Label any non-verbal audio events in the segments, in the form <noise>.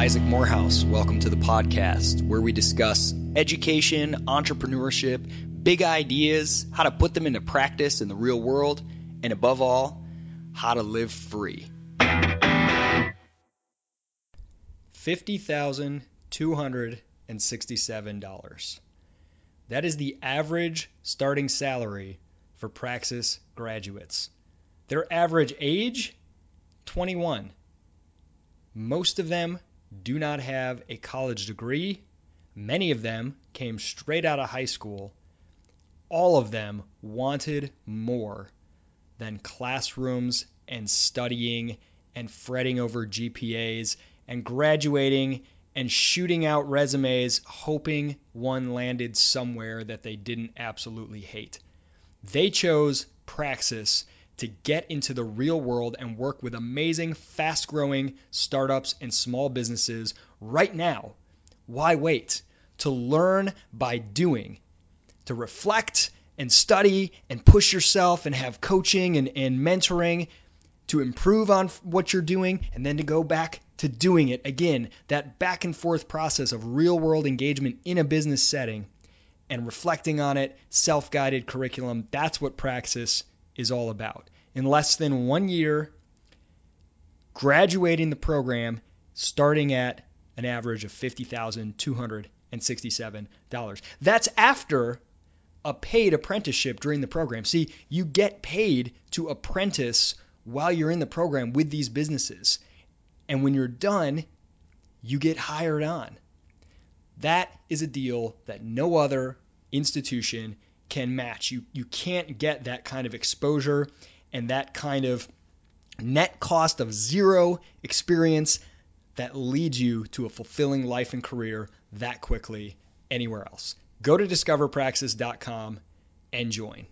Isaac Morehouse. Welcome to the podcast where we discuss education, entrepreneurship, big ideas, how to put them into practice in the real world, and above all, how to live free. $50,267. That is the average starting salary for Praxis graduates. Their average age 21. Most of them do not have a college degree. Many of them came straight out of high school. All of them wanted more than classrooms and studying and fretting over GPAs and graduating and shooting out resumes, hoping one landed somewhere that they didn't absolutely hate. They chose Praxis to get into the real world and work with amazing, fast growing startups and small businesses right now. Why wait? To learn by doing, to reflect and study and push yourself and have coaching and, and mentoring to improve on what you're doing and then to go back to doing it again. That back and forth process of real world engagement in a business setting and reflecting on it, self guided curriculum. That's what Praxis is all about. In less than one year, graduating the program starting at an average of $50,267. That's after a paid apprenticeship during the program. See, you get paid to apprentice while you're in the program with these businesses. And when you're done, you get hired on. That is a deal that no other institution can match. You you can't get that kind of exposure and that kind of net cost of zero experience that leads you to a fulfilling life and career that quickly anywhere else. Go to discoverpraxis.com and join.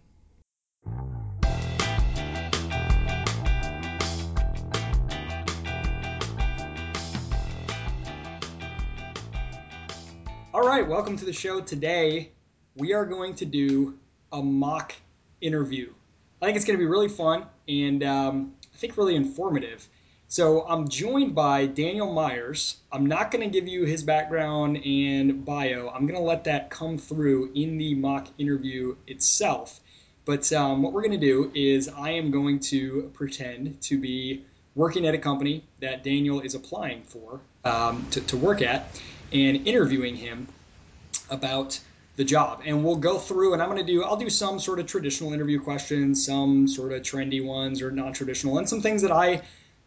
All right, welcome to the show today we are going to do a mock interview. I think it's going to be really fun and um, I think really informative. So I'm joined by Daniel Myers. I'm not going to give you his background and bio. I'm going to let that come through in the mock interview itself. But um, what we're going to do is I am going to pretend to be working at a company that Daniel is applying for um, to, to work at and interviewing him about the job. And we'll go through and I'm going to do, I'll do some sort of traditional interview questions, some sort of trendy ones or non traditional, and some things that I,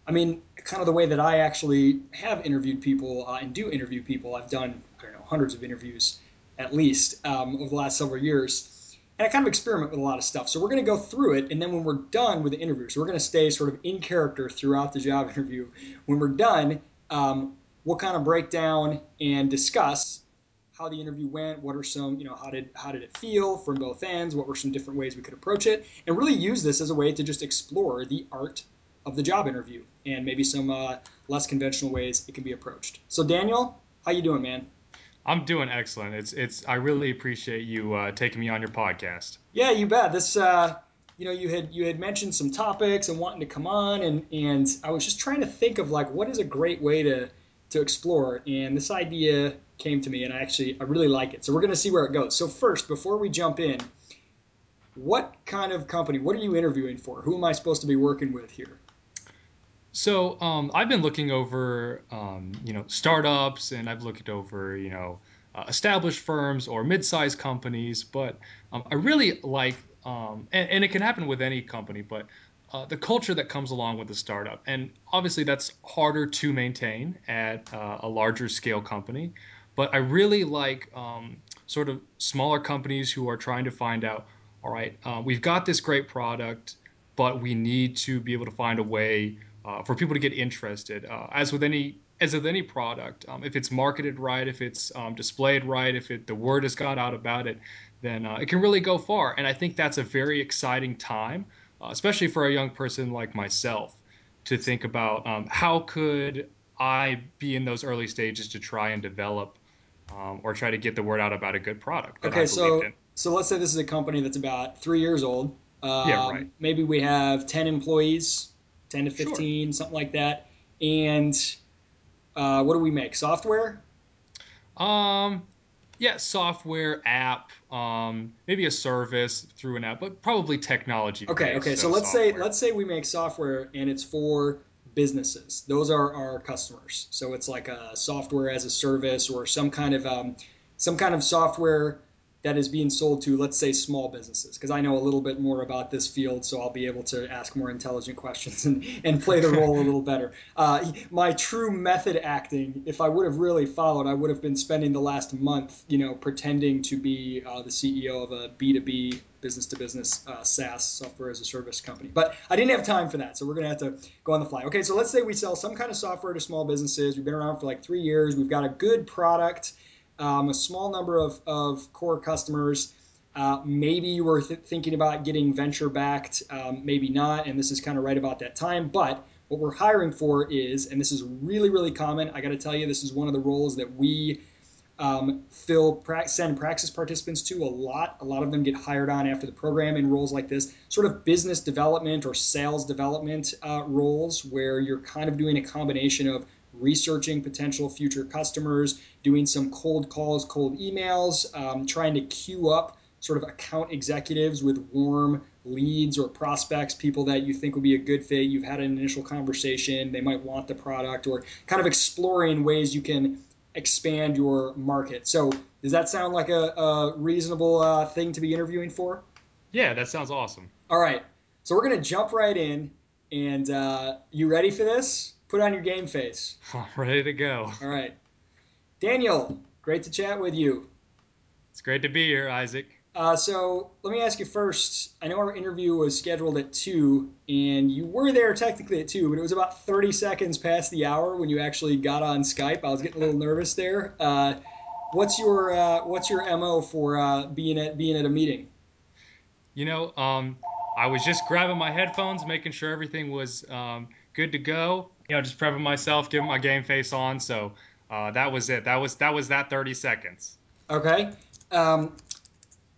I mean, kind of the way that I actually have interviewed people uh, and do interview people. I've done, I don't know, hundreds of interviews at least um, over the last several years. And I kind of experiment with a lot of stuff. So we're going to go through it. And then when we're done with the interview, so we're going to stay sort of in character throughout the job interview. When we're done, um, we'll kind of break down and discuss how the interview went, what are some, you know, how did how did it feel from both ends, what were some different ways we could approach it, and really use this as a way to just explore the art of the job interview and maybe some uh, less conventional ways it can be approached. So Daniel, how you doing, man? I'm doing excellent. It's it's I really appreciate you uh, taking me on your podcast. Yeah, you bet. This uh, you know you had you had mentioned some topics and wanting to come on and and I was just trying to think of like what is a great way to to explore and this idea came to me, and I actually I really like it. So we're going to see where it goes. So first, before we jump in, what kind of company? What are you interviewing for? Who am I supposed to be working with here? So um, I've been looking over, um, you know, startups, and I've looked over, you know, uh, established firms or mid-sized companies. But um, I really like, um, and, and, it can happen with any company, but uh, the culture that comes along with the startup, and obviously that's harder to maintain at uh, a larger scale company. But I really like um, sort of smaller companies who are trying to find out, all right, uh, we've got this great product, but we need to be able to find a way uh, for people to get interested. Uh, as with any as with any product, um, if it's marketed right, if it's um, displayed right, if it, the word has got out about it, then uh, it can really go far. And I think that's a very exciting time, uh, especially for a young person like myself, to think about um, how could I be in those early stages to try and develop um, or try to get the word out about a good product. okay, so so let's say this is a company that's about three years old. Um, yeah, right. Maybe we have ten employees, ten to fifteen, sure. something like that, and Uh, what do we make? Software? Um, yeah, software, app, um, maybe a service through an app, but probably technology. Okay, okay. So let's software. say let's say we make software and it's for businesses. Those are our customers. So it's like a software as a service or some kind of um, some kind of software that is being sold to, let's say, small businesses? Because I know a little bit more about this field, so I'll be able to ask more intelligent questions <laughs> and, and play the role a little better. Uh, my true method acting, if I would have really followed, I would have been spending the last month, you know, pretending to be uh, the CEO of a B2B business to business uh, SaaS software as a service company. But I didn't have time for that, so we're going to have to go on the fly. Okay, so let's say we sell some kind of software to small businesses. We've been around for like three years. We've got a good product um, a small number of, of core customers. Uh, maybe you were th- thinking about getting venture backed, um, maybe not, and this is kind of right about that time. But what we're hiring for is, and this is really, really common, I got to tell you, this is one of the roles that we um, fill, pra- send praxis participants to a lot. A lot of them get hired on after the program in roles like this, sort of business development or sales development uh, roles, where you're kind of doing a combination of researching potential future customers, doing some cold calls, cold emails, um, trying to queue up sort of account executives with warm leads or prospects, people that you think would be a good fit. You've had an initial conversation, they might want the product, or kind of exploring ways you can expand your market. So, does that sound like a, a reasonable uh, thing to be interviewing for? Yeah, that sounds awesome. All right. So, we're going to jump right in. And uh, you ready for this? Put on your game face. <laughs> I'm ready to go. All right. Daniel, great to chat with you. It's great to be here, Isaac. Uh, so let me ask you first. I know our interview was scheduled at two, and you were there technically at two, but it was about 30 seconds past the hour when you actually got on Skype. I was getting a little nervous there. Uh, what's your uh, What's your mo for uh, being at being at a meeting? You know, um, I was just grabbing my headphones, making sure everything was um, good to go. You know, just prepping myself, getting my game face on. So uh, that was it. That was that was that 30 seconds. Okay. Um,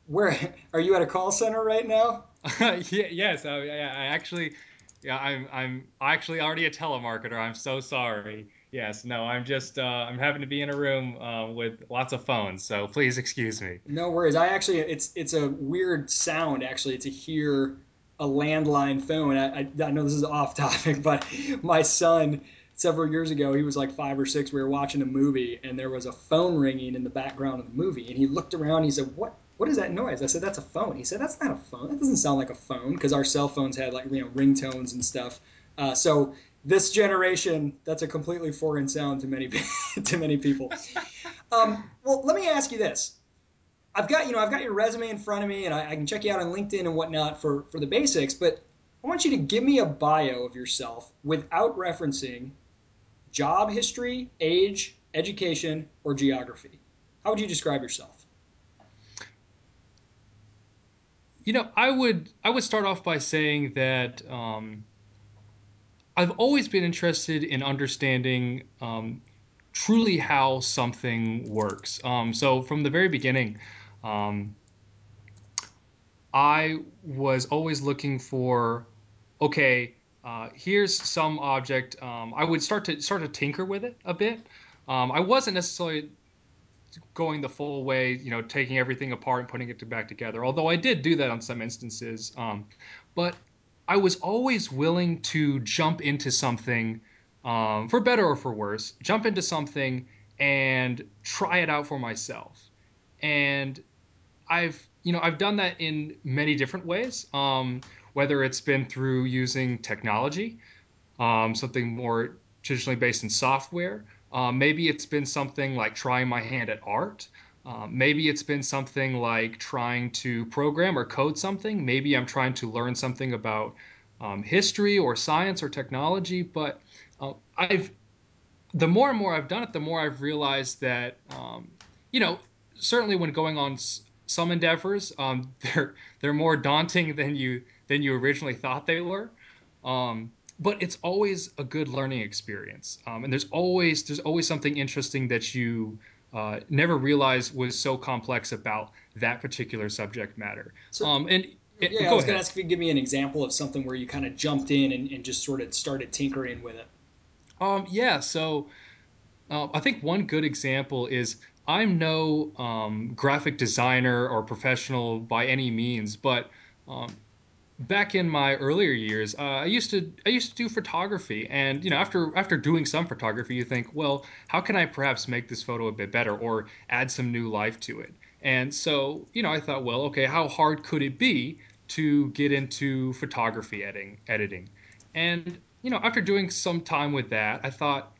where <laughs> are you at a call center right now? <laughs> yeah, yes, I, I actually, yeah, I'm I'm actually already a telemarketer. I'm so sorry. Yes, no, I'm just uh, I'm having to be in a room uh, with lots of phones, so please excuse me. No worries. I actually, it's it's a weird sound actually to hear a landline phone. I, I, I know this is off topic, <laughs> but my son several years ago, he was like five or six. We were watching a movie, and there was a phone ringing in the background of the movie. And he looked around. And he said, "What? What is that noise?" I said, "That's a phone." He said, "That's not a phone. That doesn't sound like a phone." Because our cell phones had like you know ringtones and stuff. Uh, so this generation, that's a completely foreign sound to many <laughs> to many people. Um, well, let me ask you this: I've got you know I've got your resume in front of me, and I, I, can check you out on LinkedIn and whatnot for for the basics. But I want you to give me a bio of yourself without referencing job history, age, education, or geography. How would you describe yourself? You know, I would I would start off by saying that um, I've always been interested in understanding um, truly how something works. Um, so from the very beginning, um, I was always looking for, okay, uh, here's some object. Um, I would start to start to tinker with it a bit. Um, I wasn't necessarily going the full way, you know, taking everything apart and putting it back together. Although I did do that on some instances, um, but I was always willing to jump into something, um, for better or for worse, jump into something and try it out for myself. And I've you know I've done that in many different ways. Um, whether it's been through using technology, um, something more traditionally based in software. Um, maybe it's been something like trying my hand at art. Um, maybe it's been something like trying to program or code something. Maybe I'm trying to learn something about um, history or science or technology. But uh, I've the more and more I've done it, the more I've realized that um, you know certainly when going on some endeavors. Um, <laughs> they're they're more daunting than you than you originally thought they were. Um, but it's always a good learning experience, um, and there's always there's always something interesting that you uh, never realized was so complex about that particular subject matter. So, um, and it, yeah, I was going to ask if you give me an example of something where you kind of jumped in and, and just sort of started tinkering with it. Um, yeah, so uh, I think one good example is I'm no um, graphic designer or professional by any means, but um, back in my earlier years, uh, I used to I used to do photography, and you know, after after doing some photography, you think, well, how can I perhaps make this photo a bit better or add some new life to it? And so, you know, I thought, well, okay, how hard could it be to get into photography editing? Editing, and you know, after doing some time with that, I thought,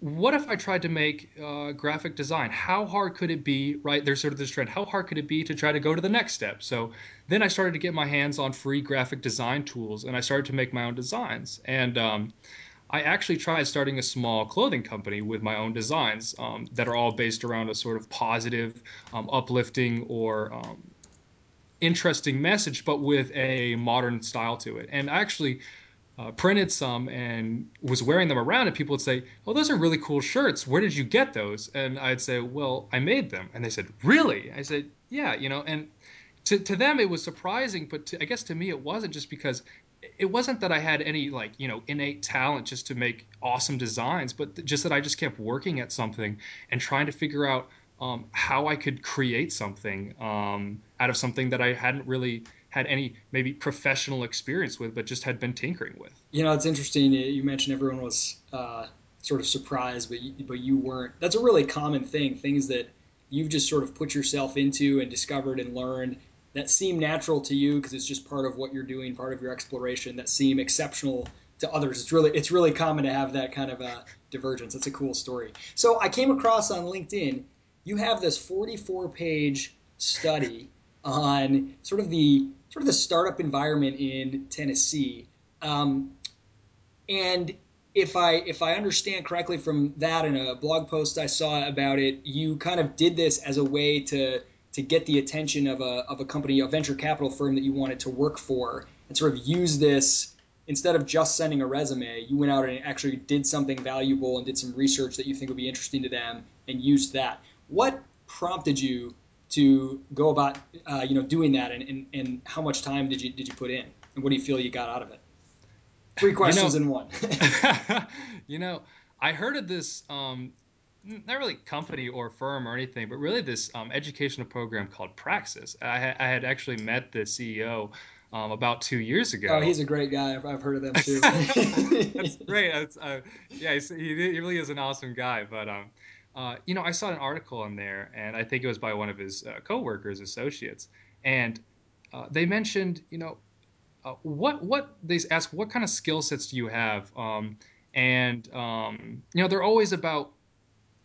what if I tried to make uh, graphic design? How hard could it be? Right, there's sort of this trend. How hard could it be to try to go to the next step? So then I started to get my hands on free graphic design tools, and I started to make my own designs. And um, I actually tried starting a small clothing company with my own designs um, that are all based around a sort of positive, um, uplifting, or um, interesting message, but with a modern style to it. And I actually uh, printed some and was wearing them around, and people would say, "Oh, those are really cool shirts. Where did you get those?" And I'd say, "Well, I made them." And they said, "Really?" I said, "Yeah." You know, and to to them it was surprising, but to, I guess to me it wasn't just because it wasn't that I had any like you know innate talent just to make awesome designs, but just that I just kept working at something and trying to figure out um, how I could create something um, out of something that I hadn't really had any maybe professional experience with, but just had been tinkering with. You know, it's interesting. You mentioned everyone was uh, sort of surprised, but you, but you weren't. That's a really common thing. Things that you've just sort of put yourself into and discovered and learned that seem natural to you because it's just part of what you're doing, part of your exploration. That seem exceptional to others. It's really it's really common to have that kind of a divergence. It's a cool story. So I came across on LinkedIn. You have this 44 page study on sort of the sort of the startup environment in Tennessee. Um, and if I if I understand correctly from that in a blog post I saw about it, you kind of did this as a way to to get the attention of a of a company, a venture capital firm that you wanted to work for, and sort of use this instead of just sending a resume. You went out and actually did something valuable and did some research that you think would be interesting to them, and used that. What prompted you to go about uh, you know doing that and, and, and how much time did you did you put in? And what do you feel you got out of it? Three questions you know, in one. <laughs> <laughs> You know i heard of this um, not really company or firm or anything but really this um, educational program called praxis. I, ha- I, had actually met the ceo um, about two years ago. Oh he's a great guy. I've, I've heard of them too. <laughs> That's great. That's, uh, yeah he, he really is an awesome guy but um, uh, you know, I saw an article in there, and I think it was by one of his uh, coworkers, associates, and uh, they mentioned, you know, uh, what what they ask, what kind of skill sets do you have? Um, and um, you know, they're always about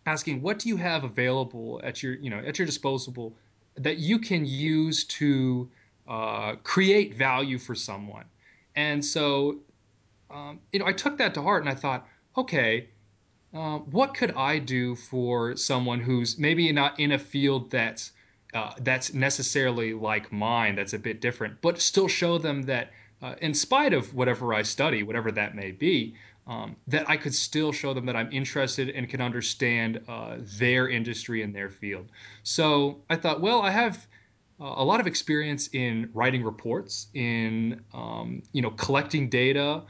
asking, what do you have available at your, you know, at your disposable that you can use to uh, create value for someone? And so, um, you know, I took that to heart, and I thought, okay uh, what could I do for someone who's maybe not in a field that's uh, that's necessarily like mine, that's a bit different, but still show them that, uh, in spite of whatever I study, whatever that may be, um, that I could still show them that I'm interested and can understand uh, their industry and their field. So I thought, well, I have uh, a lot of experience in writing reports, in um, you know collecting data.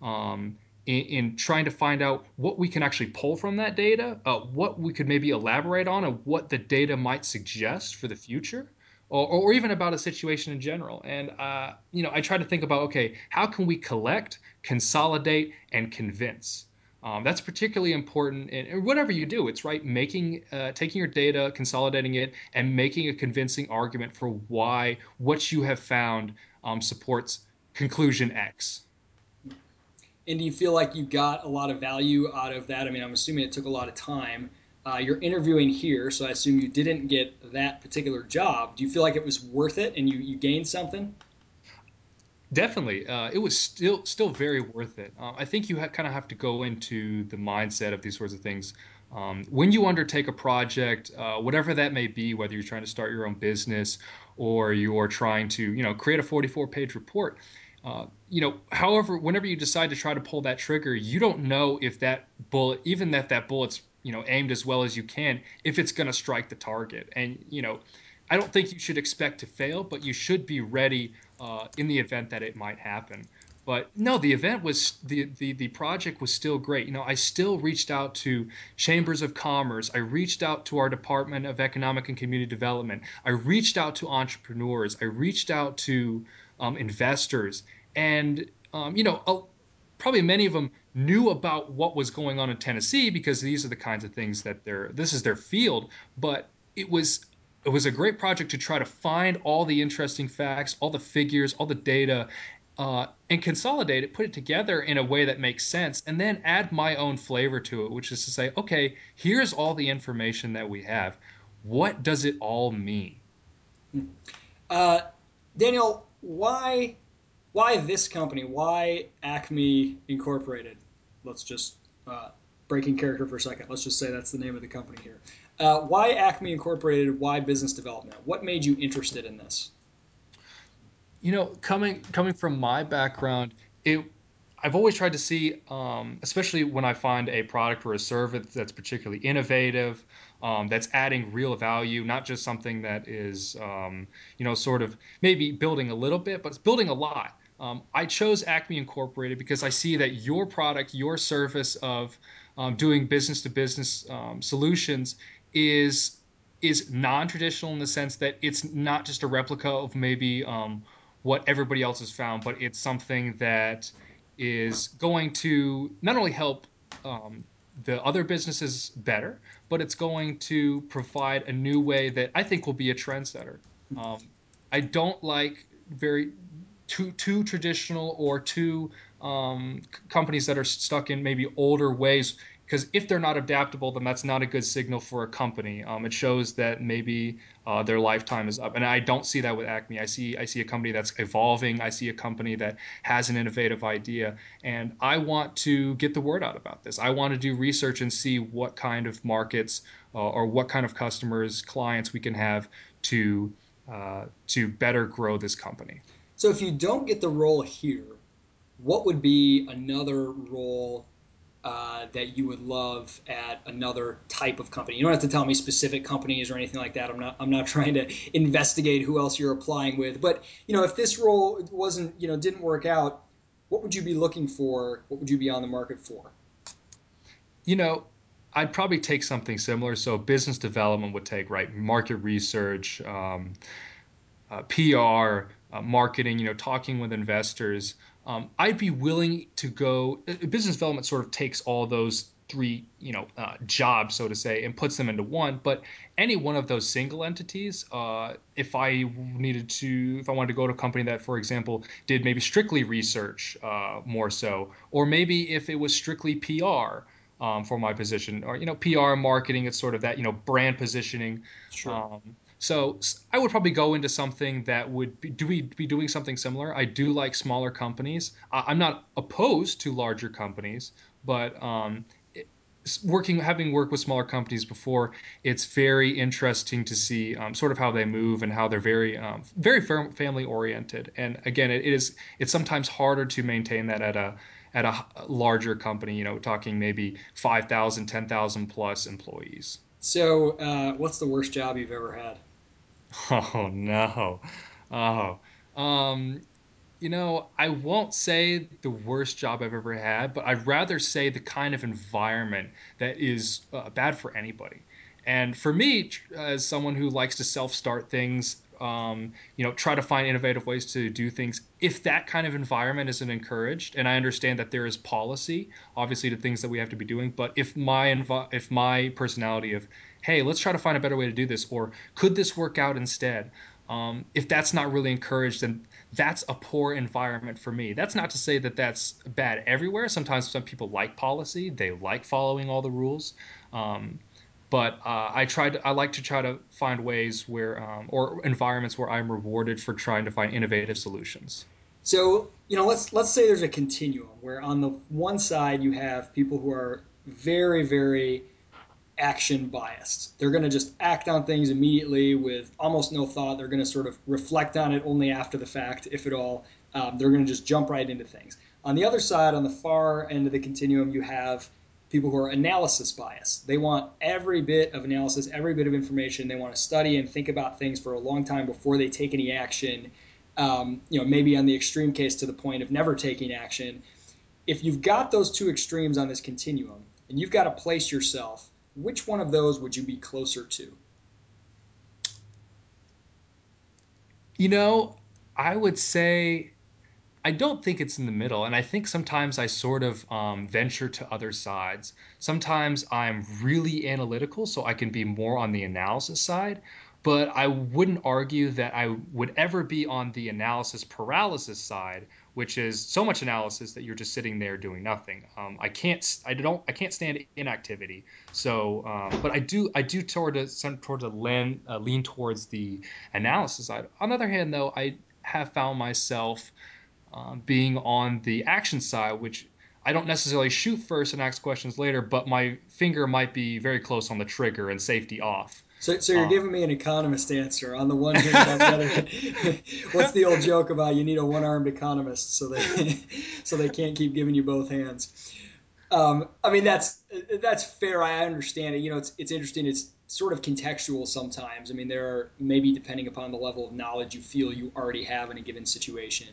Um, in, in, trying to find out what we can actually pull from that data, uh, what we could maybe elaborate on, and what the data might suggest for the future, or, or even about a situation in general. And uh, you know, I try to think about okay, how can we collect, consolidate, and convince? Um, that's particularly important in, whatever you do. It's right making, uh, taking your data, consolidating it, and making a convincing argument for why what you have found um, supports conclusion X. And do you feel like you got a lot of value out of that? I mean, I'm assuming it took a lot of time. Uh, you're interviewing here, so I assume you didn't get that particular job. Do you feel like it was worth it and you, you gained something? Definitely, uh, it was still still very worth it. Uh, I think you ha- kind of have to go into the mindset of these sorts of things um, when you undertake a project, uh, whatever that may be, whether you're trying to start your own business or you're trying to you know create a 44 page report. Uh, you know, however, whenever you decide to try to pull that trigger, you don't know if that bullet, even that that bullet's you know aimed as well as you can, if it's going to strike the target. And you know, I don't think you should expect to fail, but you should be ready uh, in the event that it might happen. but no, the event was the, the the project was still great. You know, I still reached out to chambers of commerce. I reached out to our Department of Economic and Community Development. I reached out to entrepreneurs. I reached out to um, investors, and um, you know, probably many of them knew about what was going on in Tennessee because these are the kinds of things that they're this is their field. But it was it was a great project to try to find all the interesting facts, all the figures, all the data, uh, and consolidate it, put it together in a way that makes sense, and then add my own flavor to it, which is to say, okay, here's all the information that we have. What does it all mean? Uh, Daniel, why why this company? Why Acme Incorporated? Let's just uh, breaking character for a second. Let's just say that's the name of the company here. Uh, why Acme Incorporated? Why business development? What made you interested in this? You know, coming coming from my background, it I've always tried to see, um, especially when I find a product or a service that's particularly innovative, um, that's adding real value, not just something that is, um, you know, sort of maybe building a little bit, but it's building a lot. Um, I chose Acme Incorporated because I see that your product, your service of um, doing business to business um, solutions is is non-traditional in the sense that it's not just a replica of maybe um, what everybody else has found, but it's something that is going to not only help um, the other businesses better, but it's going to provide a new way that I think will be a trendsetter. Um, I don't like very too too traditional or two um, companies that are stuck in maybe older ways because if they're not adaptable, then that's not a good signal for a company. Um, it shows that maybe uh, their lifetime is up, and I don't see that with Acme. I see I see a company that's evolving. I see a company that has an innovative idea, and I want to get the word out about this. I want to do research and see what kind of markets uh, or what kind of customers, clients we can have to uh, to better grow this company. So if you don't get the role here, what would be another role uh, that you would love at another type of company. You don't have to tell me specific companies or anything like that. I'm not I'm not <laughs> trying to investigate who else you're applying with. But you know, if this role wasn't you know didn't work out, what would you be looking for? What would you be on the market for? You know, I'd probably take something similar. So business development would take right market research, um, uh, PR, uh, marketing. You know, talking with investors um, I'd be willing to go. Uh, business development sort of takes all those three, you know, uh, jobs, so to say, and puts them into one. But any one of those single entities, uh, if I needed to, if I wanted to go to a company that, for example, did maybe strictly research uh, more so, or maybe if it was strictly PR. Um, for my position, or you know, PR marketing, it's sort of that you know brand positioning. Sure. Um, so I would probably go into something that would be, do we be doing something similar. I do like smaller companies. I'm not opposed to larger companies, but um, working having worked with smaller companies before, it's very interesting to see um, sort of how they move and how they're very um, very family oriented. And again, it is it's sometimes harder to maintain that at a at a larger company. You know, talking maybe 5,000, 10,000 plus employees. So, uh, what's the worst job you've ever had? Oh no. Oh. Um, you know, I won't say the worst job I've ever had, but I'd rather say the kind of environment that is uh, bad for anybody. And for me, as someone who likes to self-start things, um, you know, try to find innovative ways to do things. If that kind of environment isn't encouraged, and I understand that there is policy, obviously, to things that we have to be doing, but if my env- if my personality of hey, let's try to find a better way to do this, or could this work out instead? Um, if that's not really encouraged, then that's a poor environment for me. That's not to say that that's bad everywhere. Sometimes some people like policy, they like following all the rules. Um, but uh, I tried. I like to try to find ways where, um, or environments where I'm rewarded for trying to find innovative solutions. So you know, let's let's say there's a continuum where on the one side you have people who are very very action biased. They're going to just act on things immediately with almost no thought. They're going to sort of reflect on it only after the fact, if at all. Um, they're going to just jump right into things. On the other side, on the far end of the continuum, you have people who are analysis biased. They want every bit of analysis, every bit of information. They want to study and think about things for a long time before they take any action. um, you know, maybe on the extreme case to the point of never taking action. If you've got those two extremes on this continuum, and you've got to place yourself, which one of those would you be closer to? You know, I would say I don't think it's in the middle, and I think sometimes I sort of um, venture to other sides. Sometimes I'm really analytical, so I can be more on the analysis side, but I wouldn't argue that I would ever be on the analysis paralysis side, which is so much analysis that you're just sitting there doing nothing. Um, I can't, I don't, I can't stand inactivity. So, um, but I do, I do toward a, toward a lean, uh, lean towards the analysis side. On the other hand, though, I have found myself um, being on the action side, which I don't necessarily shoot first and ask questions later, but my finger might be very close on the trigger and safety off. So, so you're um, giving me an economist answer on the one hand. On the other, <laughs> what's the old joke about? You need a one-armed economist, so they <laughs> so they can't keep giving you both hands. Um, I mean, that's that's fair. I understand it. You know, it's it's interesting. It's sort of contextual sometimes. I mean, there are maybe depending upon the level of knowledge you feel you already have in a given situation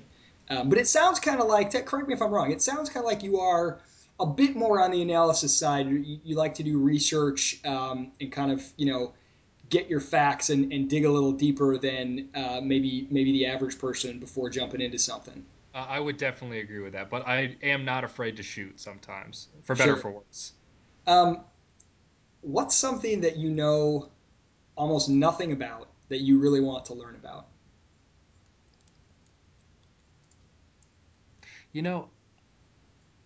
um, but it sounds kind of like, correct me if I'm wrong, it sounds kind of like you are a bit more on the analysis side. You, you like to do research um, and kind of, you know, get your facts and, and dig a little deeper than uh, maybe maybe the average person before jumping into something. Uh, I would definitely agree with that, but I am not afraid to shoot sometimes, for better sure. for worse. Um, what's something that you know almost nothing about that you really want to learn about? You know,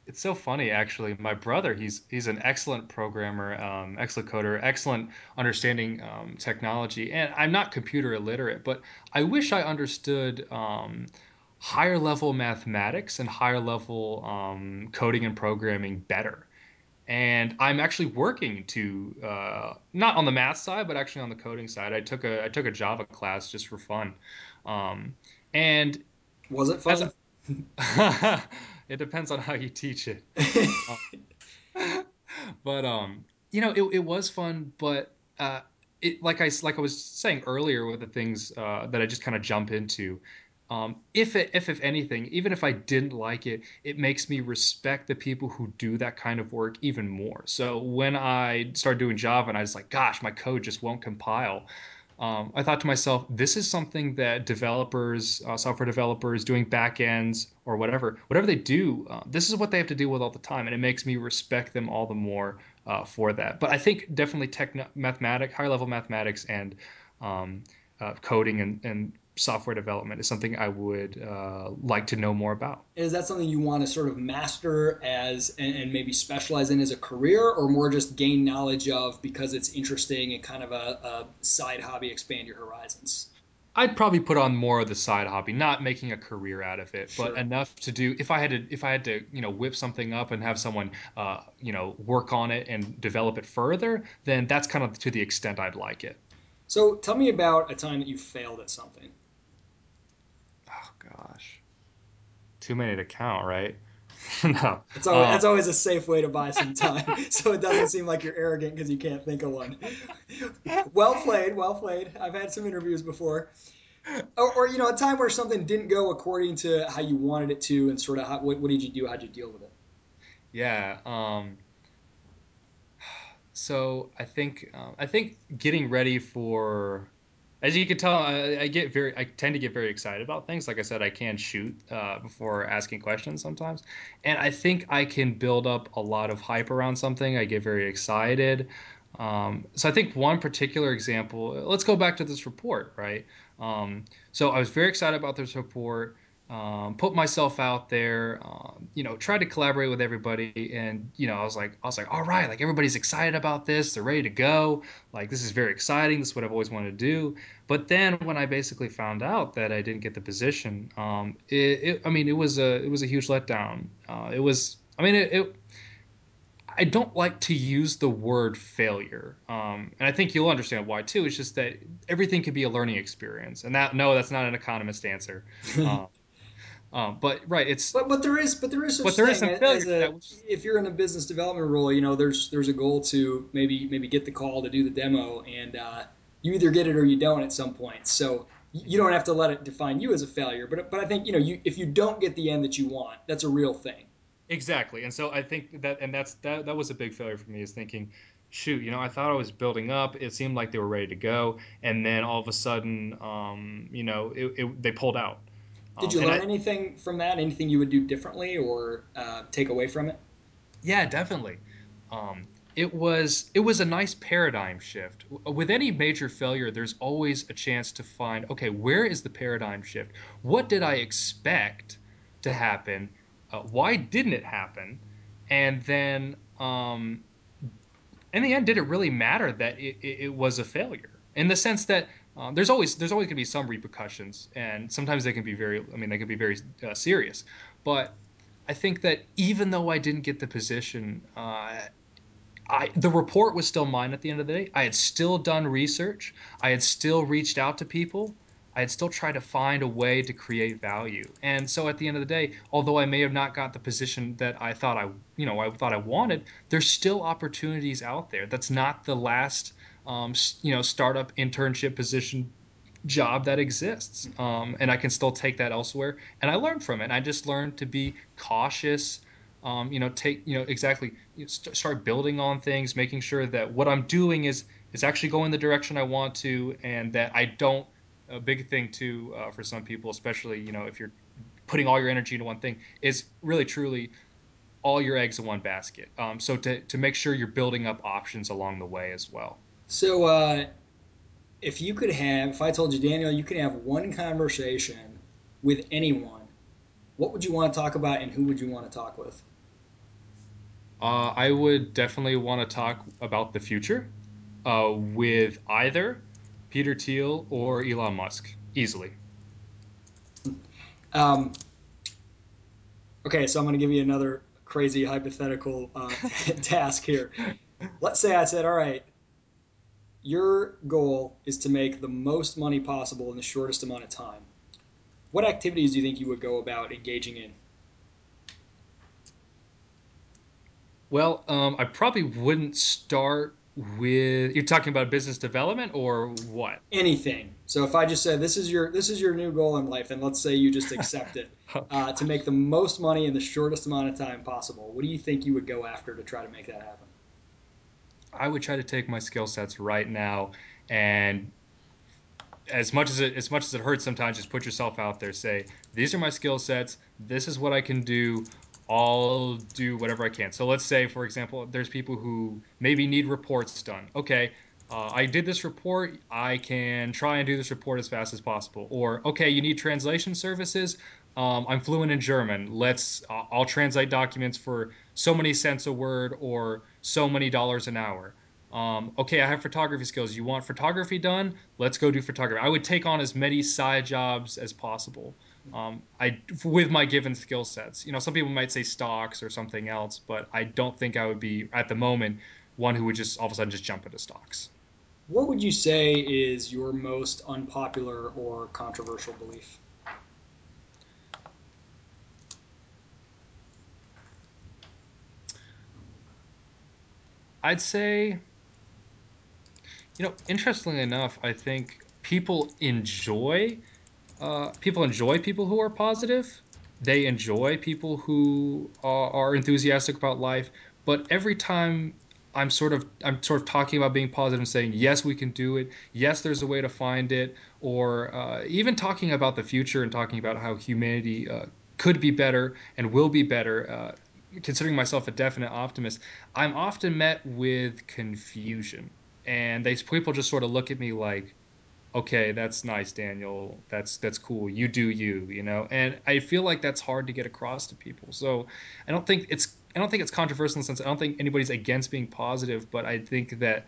it's so funny actually. My brother, he's he's an excellent programmer, um, excellent coder, excellent understanding um, technology, and I'm not computer illiterate, but I wish I understood um, higher level mathematics and higher level um, coding and programming better. And I'm actually working to uh, not on the math side, but actually on the coding side. I took a I took a Java class just for fun, um, and was it fun? <laughs> it depends on how you teach it. um, <laughs> but um, you know, it, it was fun, but uh, it like I like I was saying earlier with the things uh, that I just kind of jump into. Um, if it, if if anything, even if I didn't like it, it makes me respect the people who do that kind of work even more. So when I started doing Java, and I was like, "Gosh, my code just won't compile," um, I thought to myself, this is something that developers, uh, software developers doing backends or whatever, whatever they do, uh, this is what they have to deal with all the time. And it makes me respect them all the more uh, for that. But I think definitely tech, mathematics, higher level mathematics and um, uh, coding and, and software development is something I would uh, like to know more about. Is that something you want to sort of master as and, and, maybe specialize in as a career, or more just gain knowledge of because it's interesting and kind of a, a side hobby, expand your horizons? I'd probably put on more of the side hobby, not making a career out of it, sure. but enough to do. If I had to, if I had to, you know, whip something up and have someone, uh, you know, work on it and develop it further, then that's kind of to the extent I'd like it. So, tell me about a time that you failed at something gosh, too many to count, right? <laughs> no, it's always, um, that's always a safe way to buy some time, <laughs> so it doesn't seem like you're arrogant because you can't think of one. <laughs> well played, well played. I've had some interviews before, or, or, you know, a time where something didn't go according to how you wanted it to, and sort of how, what, what did you do? How'd you deal with it? Yeah. Um, so I think um, I think getting ready for as you can tell, I, I, get very, I tend to get very excited about things. Like I said, I can shoot uh, before asking questions sometimes, and I think I can build up a lot of hype around something. I get very excited. Um, so I think one particular example. Let's go back to this report, right? Um, so I was very excited about this report um, put myself out there, um, you know, tried to collaborate with everybody, and you know, I was like, I was like, all right, like everybody's excited about this, they're ready to go, like this is very exciting, this is what I've always wanted to do. But then when I basically found out that I didn't get the position, um, it, it, I mean, it was a it was a huge letdown. Uh, it was, I mean, it, it I don't like to use the word failure, um, and I think you'll understand why too. It's just that everything can be a learning experience, and that no, that's not an economist answer. <laughs> Um, um, but right, it's but but there is but there is such but there is some failure. A, if you're in a business development role, you know there's there's a goal to maybe maybe get the call to do the demo, and uh, you either get it or you don't at some point. So you don't have to let it define you as a failure. But but I think you know you if you don't get the end that you want, that's a real thing. Exactly, and so I think that and that's that that was a big failure for me is thinking, shoot, you know, I thought I was building up. It seemed like they were ready to go, and then all of a sudden, um, you know, it, it, they pulled out. Did you um, learn I, anything from that? Anything you would do differently or uh, take away from it? Yeah, definitely. Um, it was it was a nice paradigm shift. With any major failure, there's always a chance to find okay, where is the paradigm shift? What did I expect to happen? Uh, why didn't it happen? And then, um, in the end, did it really matter that it, it, it was a failure? In the sense that um, there's always there's always going to be some repercussions, and sometimes they can be very I mean they can be very uh, serious. But I think that even though I didn't get the position, uh, I the report was still mine at the end of the day. I had still done research. I had still reached out to people. I had still tried to find a way to create value. And so at the end of the day, although I may have not got the position that I thought I, you know, I thought I wanted, there's still opportunities out there. That's not the last, um, you know, startup internship position job that exists. Um, and I can still take that elsewhere. And I learned from it. I just learned to be cautious um, you know take you know exactly you st- start building on things making sure that what i'm doing is is actually going the direction i want to and that i don't a big thing too uh, for some people especially you know if you're putting all your energy into one thing is really truly all your eggs in one basket um, so to, to make sure you're building up options along the way as well so uh, if you could have if i told you daniel you could have one conversation with anyone what would you want to talk about and who would you want to talk with uh, I would definitely want to talk about the future uh, with either Peter Thiel or Elon Musk easily. Um, okay, so I'm going to give you another crazy hypothetical uh, <laughs> task here. Let's say I said, all right, your goal is to make the most money possible in the shortest amount of time. What activities do you think you would go about engaging in? Well, um, I probably wouldn't start with. You're talking about business development or what? Anything. So if I just said this is your this is your new goal in life, and let's say you just accept it <laughs> uh, to make the most money in the shortest amount of time possible, what do you think you would go after to try to make that happen? I would try to take my skill sets right now and as much as it as much as it hurts sometimes just put yourself out there say these are my skill sets this is what i can do I'll do whatever I can. So let's say, for example, there's people who maybe need reports done. Okay, uh, I did this report. I can try and do this report as fast as possible. Or okay, you need translation services. Um, I'm fluent in German. Let's uh, I'll translate documents for so many cents a word or so many dollars an hour. Um, okay, I have photography skills. You want photography done? Let's go do photography. I would take on as many side jobs as possible um, I with my given skill sets. You know, some people might say stocks or something else, but I don't think I would be at the moment one who would just all of a sudden just jump into stocks. What would you say is your most unpopular or controversial belief? I'd say, you know, interestingly enough, I think people enjoy uh, people enjoy people who are positive. They enjoy people who are, are enthusiastic about life. But every time I'm sort of I'm sort of talking about being positive and saying yes we can do it yes there's a way to find it or uh, even talking about the future and talking about how humanity uh, could be better and will be better uh, considering myself a definite optimist I'm often met with confusion and they people just sort of look at me like okay, that's nice, Daniel. That's that's cool. You do you, you know. And I feel like that's hard to get across to people. So I don't think it's I don't think it's controversial in the sense I don't think anybody's against being positive, but I think that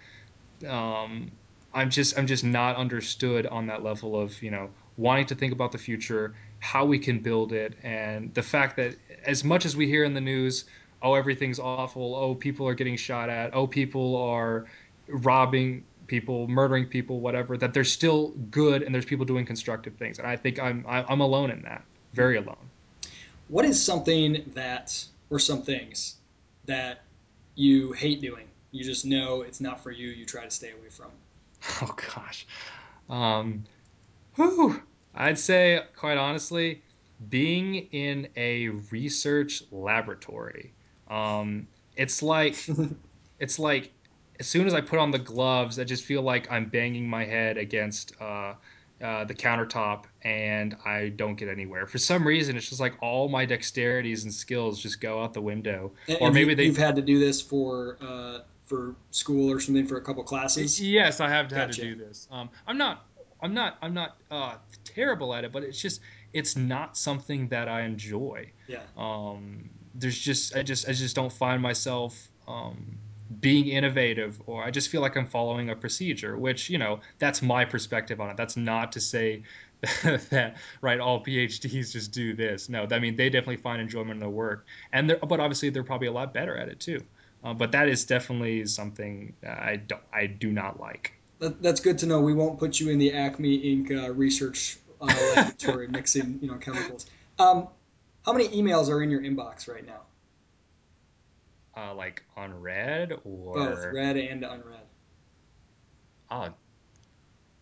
um, I'm just I'm just not understood on that level of you know wanting to think about the future, how we can build it, and the fact that as much as we hear in the news, oh everything's awful, oh people are getting shot at, oh people are robbing people, murdering people, whatever, that there's still good and there's people doing constructive things. And I think I'm I'm alone in that, very alone. What is something that or some things that you hate doing? You just know it's not for you. You try to stay away from. <laughs> Oh gosh. Um, Whew. I'd say, quite honestly, being in a research laboratory. Um, it's like <laughs> it's like as soon as I put on the gloves, I just feel like I'm banging my head against uh, uh, the countertop and I don't get anywhere. For some reason, it's just like all my dexterities and skills just go out the window. And, Or you, maybe they. you've had to do this for uh, for school or something for a couple classes. Yes, I have had to do this. Um, I'm not. I'm not. I'm not uh, terrible at it, but it's just. It's not something that I enjoy. Yeah. Um, there's just. I just. I just don't find myself. Um, being innovative or I just feel like I'm following a procedure, which, you know, that's my perspective on it. That's not to say <laughs> that right all PhDs just do this. No, I mean they definitely find enjoyment in their work, and they're, but obviously they're probably a lot better at it too. Uh, but that is definitely something I don't I do not like. That, that's good to know. We won't put you in the Acme Inc. Uh, research uh, laboratory <laughs> mixing, you know, chemicals. Um, how many emails are in your inbox right now? Uh, like unread Both or read and unread. uh,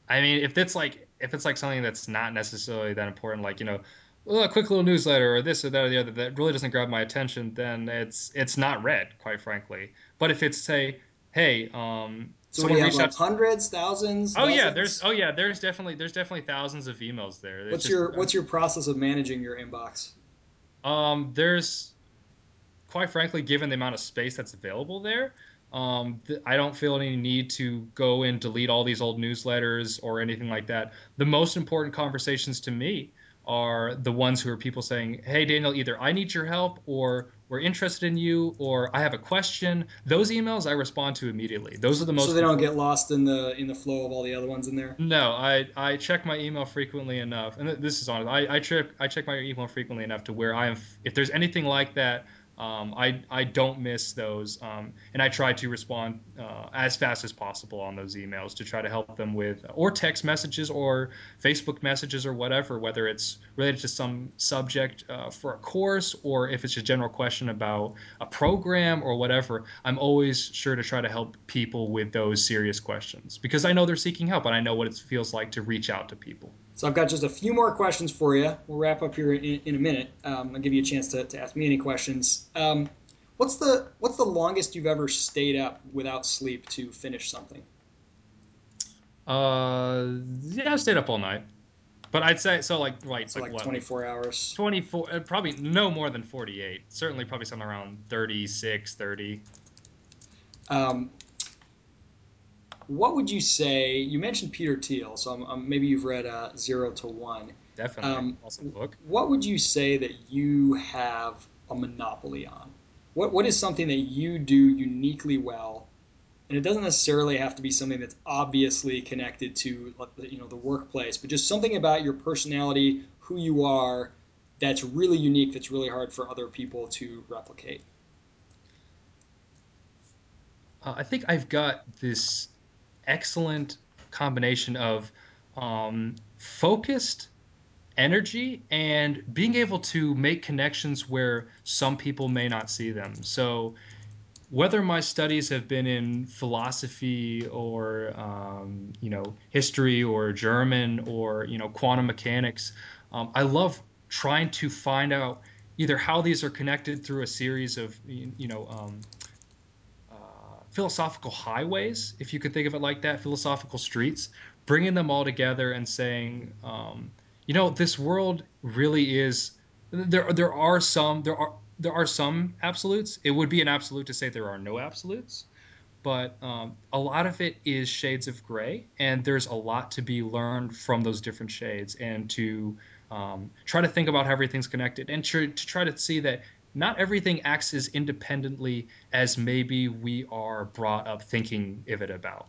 I mean if it's like if it's like something that's not necessarily that important, like you know. well, A quick little newsletter, or this or that or the other, that really doesn't grab my attention, then it's it's not read, quite frankly. But if it's say, hey, um, So what do someone you have? Like hundreds, thousands, Oh yeah, there's oh yeah, there's definitely there's definitely thousands of emails there. It's What's just your What's your process of managing your inbox? um there's quite frankly, given the amount of space that's available there, um, th- I don't feel any need to go and delete all these old newsletters or anything like that. The most important conversations to me are the ones who are people saying, "Hey, Daniel, either I need your help, or we're interested in you, or I have a question." Those emails I respond to immediately. Those are the most so they don't important. get lost in the in the flow of all the other ones in there. No, I, I check my email frequently enough, and this is honest. I, I check I check my email frequently enough to where I am. If there's anything like that, um, I I don't miss those, um, and I try to respond uh, as fast as possible on those emails to try to help them with or text messages or Facebook messages or whatever, whether it's related to some subject uh, for a course or if it's a general question about a program or whatever. I'm always sure to try to help people with those serious questions because I know they're seeking help and I know what it feels like to reach out to people. So I've got just a few more questions for you. We'll wrap up here in, in a minute. Um, I'll give you a chance to, to ask me any questions. Um, what's the What's the longest you've ever stayed up without sleep to finish something? Uh, yeah, I stayed up all night, but I'd say so. Like, right, So like like what, 24 hours. 24, uh, probably no more than 48. Certainly, probably something around 36, 30. Um, what would you say? You mentioned Peter Thiel, so I'm, I'm, maybe you've read uh, Zero to One. Definitely, Um, awesome book. what would you say that you have a monopoly on? What What is something that you do uniquely well? And it doesn't necessarily have to be something that's obviously connected to you know the workplace, but just something about your personality, who you are, that's really unique. That's really hard for other people to replicate. Uh, I think I've got this excellent combination of um, focused energy and being able to make connections where some people may not see them. So, whether my studies have been in philosophy or um, you know history or German or you know quantum mechanics, um, I love trying to find out either how these are connected through a series of you know um, philosophical highways, if you could think of it like that, philosophical streets, bringing them all together and saying, um, you know, this world really is. There, there are some, there are, there are some absolutes. It would be an absolute to say there are no absolutes, but um, a lot of it is shades of gray, and there's a lot to be learned from those different shades, and to um, try to think about how everything's connected, and to try to see that not everything acts as independently as maybe we are brought up thinking of it about.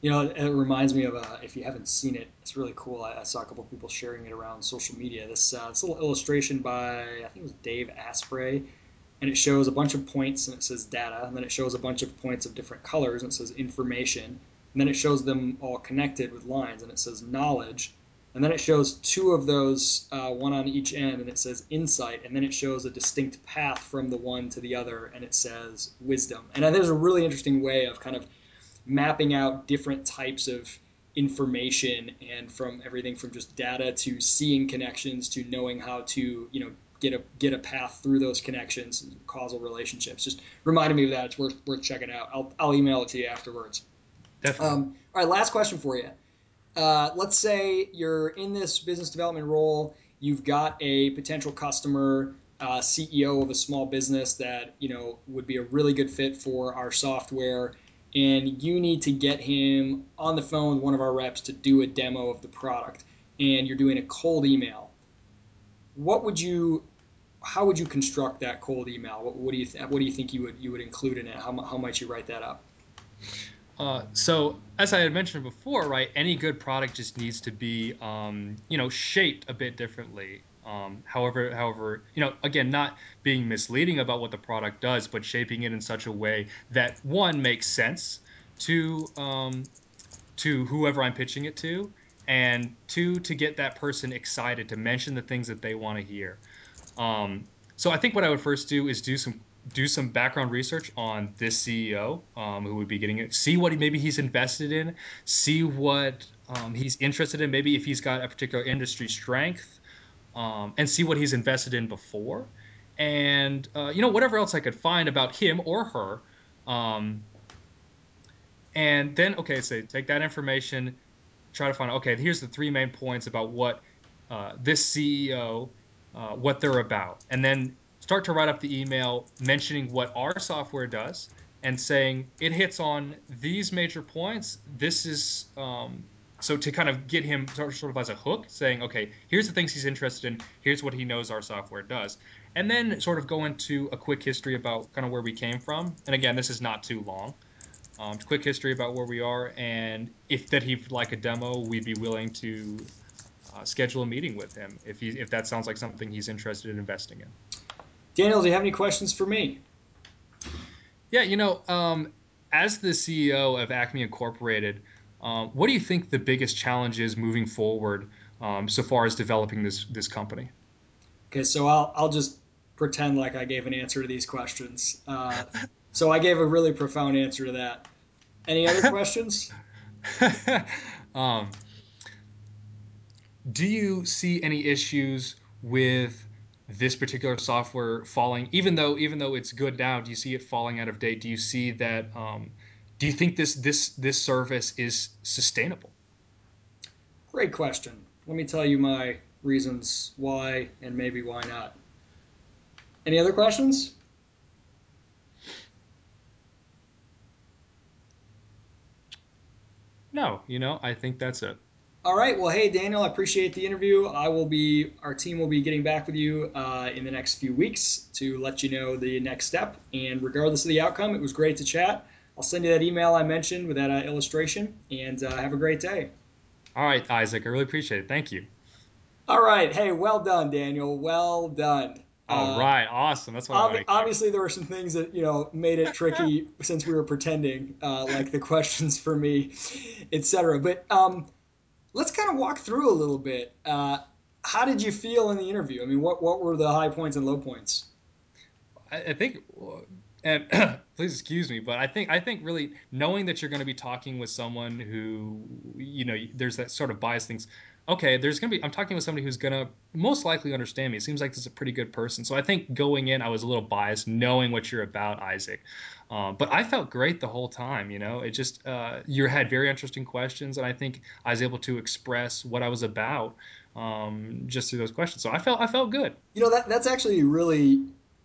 You know, it reminds me of uh, if you haven't seen it, it's really cool. I, I saw a couple of people sharing it around social media. This uh, this little illustration by I think it was Dave Asprey, and it shows a bunch of points and it says data, and then it shows a bunch of points of different colors and it says information, and then it shows them all connected with lines and it says knowledge, and then it shows two of those, uh, one on each end, and it says insight, and then it shows a distinct path from the one to the other, and it says wisdom. And there's a really interesting way of kind of mapping out different types of information and from everything from just data to seeing connections to knowing how to you know get a get a path through those connections causal relationships. Just reminded me of that. It's worth worth checking out. I'll, I'll email it to you afterwards. Definitely. Um, all right last question for you uh, let's say you're in this business development role you've got a potential customer uh, ceo of a small business that you know would be a really good fit for our software and you need to get him on the phone with one of our reps to do a demo of the product and you're doing a cold email. What would you how would you construct that cold email? What, what do you th- what do you think you would you would include in it? How, how might you write that up uh, so as I had mentioned before, right, any good product just needs to be, um, you know, shaped a bit differently. Um, however, however, you know, again, not being misleading about what the product does, but shaping it in such a way that one makes sense to um, to whoever I'm pitching it to, and two to get that person excited to mention the things that they want to hear. Um, so I think what I would first do is do some do some background research on this CEO um, who would be getting it. See what he, maybe he's invested in. See what um, he's interested in. Maybe if he's got a particular industry strength, um, and see what he's invested in before. And uh, you know whatever else I could find about him or her. Um, and then okay, so take that information, try to find okay. Here's the three main points about what uh, this CEO, uh, what they're about, and then start to write up the email mentioning what our software does and saying it hits on these major points. This is um, so to kind of get him sort of as a hook, saying, okay, here's the things he's interested in. Here's what he knows our software does, and then sort of go into a quick history about kind of where we came from. And again, this is not too long. Um, quick history about where we are, and if that he'd like a demo, we'd be willing to uh, schedule a meeting with him if he if that sounds like something he's interested in investing in. Daniel, do you have any questions for me? Yeah, you know, um, as the CEO of Acme Incorporated, um, what do you think the biggest challenge is moving forward um, so far as developing this this company? Okay, so I'll I'll just pretend like I gave an answer to these questions. Uh, so I gave a really profound answer to that. Any other <laughs> questions? um, do you see any issues with this particular software falling even though even though it's good now do you see it falling out of date? Do you see that um, do you think this this this service is sustainable? Great question. Let me tell you my reasons why and maybe why not. Any other questions? No you know i think that's it all right. Well, hey, Daniel, I appreciate the interview. I will be, our team will be getting back with you uh, in the next few weeks to let you know the next step. And regardless of the outcome, it was great to chat. I'll send you that email I mentioned with that uh, illustration, and uh, have a great day. All right, Isaac. I really appreciate it. Thank you. All right. Hey, well done, Daniel. Well done. All uh, right, awesome. That's what ob- I like. Obviously, there were some things that you know made it tricky <laughs> since we were pretending, uh, like the questions for me, etc. But um, let's kind of walk through a little bit. Uh, how did you feel in the interview? I mean, what what were the high points and low points? I, I think, and <clears throat> please excuse me, but I think I think really knowing that you're going to be talking with someone who you know there's that sort of bias things. Okay, there's gonna be. I'm talking with somebody who's gonna most likely understand me. It seems like this is a pretty good person. So I think going in, I was a little biased, knowing what you're about, Isaac. Um, but I felt great the whole time. You know, it just uh, you had very interesting questions, and I think I was able to express what I was about um, just through those questions. So I felt I felt good. You know that that's actually really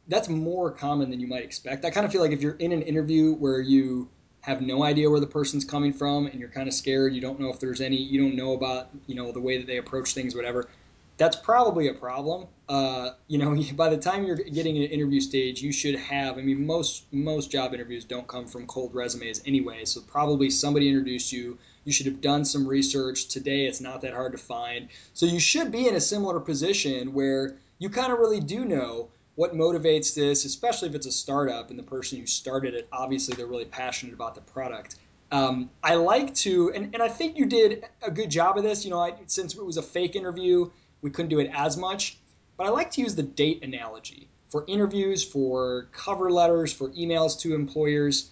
that's more common than you might expect. I kind of feel like if you're in an interview where you have no idea where the person's coming from and you're kind of scared, you don't know if there's any, you don't know about you know the way that they approach things, whatever that's probably a problem. Uh, you know, <laughs> by the time you're getting an interview stage, you should have. I mean, most most job interviews don't come from cold resumes anyway, so probably somebody introduced you. You should have done some research. Today, it's not that hard to find. So you should be in a similar position where you kind of really do know what motivates this, especially if it's a startup and the person who started it, obviously they're really passionate about the product. Um, I like to, and, and I think you did a good job of this. You know, I, since it was a fake interview, we couldn't do it as much. But I like to use the date analogy for interviews, for cover letters, for emails to employers.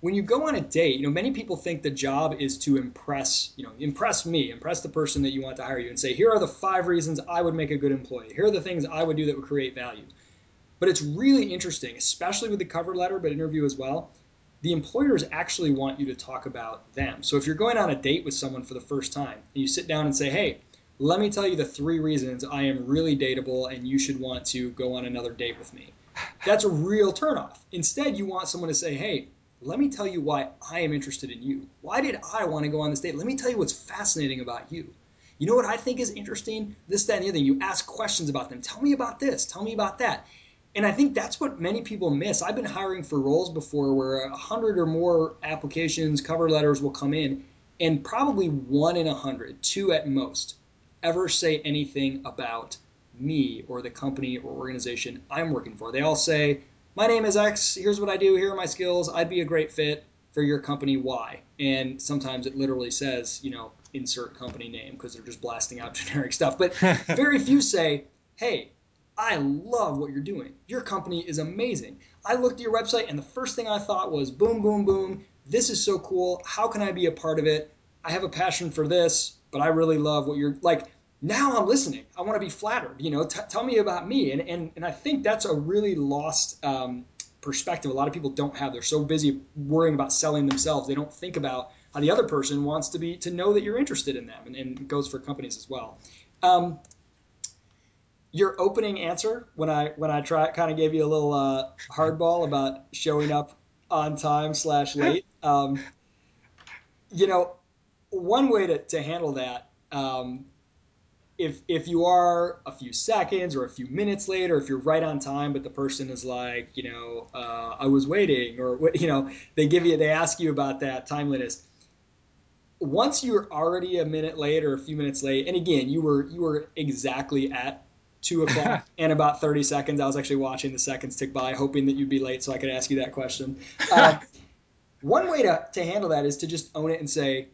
when you go on a date, you know, many people think the job is to impress, you know, impress me, impress the person that you want to hire you and say, here are the five reasons I would make a good employee. Here are the things I would do that would create value. But it's really interesting, especially with the cover letter, but interview as well. The employers actually want you to talk about them. So if you're going on a date with someone for the first time and you sit down and say, hey, let me tell you the three reasons I am really dateable and you should want to go on another date with me. That's a real turnoff. Instead, you want someone to say, hey, let me tell you why I am interested in you. Why did I want to go on this date? Let me tell you what's fascinating about you. You know what I think is interesting? This, that, and the other. You ask questions about them. Tell me about this. Tell me about that. And I think that's what many people miss. I've been hiring for roles before where a hundred or more applications, cover letters will come in, and probably one in a hundred, two at most, ever say anything about me or the company or organization I'm working for. They all say, my name is X, here's what I do, here are my skills, I'd be a great fit for your company, Y. And sometimes it literally says, you know, insert company name because they're just blasting out <laughs> generic stuff. But <laughs> very few say, hey, I love what you're doing. Your company is amazing. I looked at your website and the first thing I thought was boom, boom, boom. This is so cool. How can I be a part of it? I have a passion for this, but I really love what you're like now I'm listening. I want to be flattered. You know, t- tell me about me. And, and, and I think that's a really lost um, perspective. A lot of people don't have. They're so busy worrying about selling themselves. They don't think about how the other person wants to be to know that you're interested in them. And, and it goes for companies as well. Um, your opening answer when I when I try kind of gave you a little uh, hardball about showing up on time slash late. <laughs> Um, you know, one way to, to handle that um, if if you are a few seconds or a few minutes late, or if you're right on time, but the person is like, you know, uh, I was waiting, or you know, they give you, they ask you about that timeliness. Once you're already a minute late or a few minutes late, and again, you were you were exactly at two <laughs> o'clock and about 30 seconds. I was actually watching the seconds tick by, hoping that you'd be late so I could ask you that question. Um, <laughs> one way to, to handle that is to just own it and say,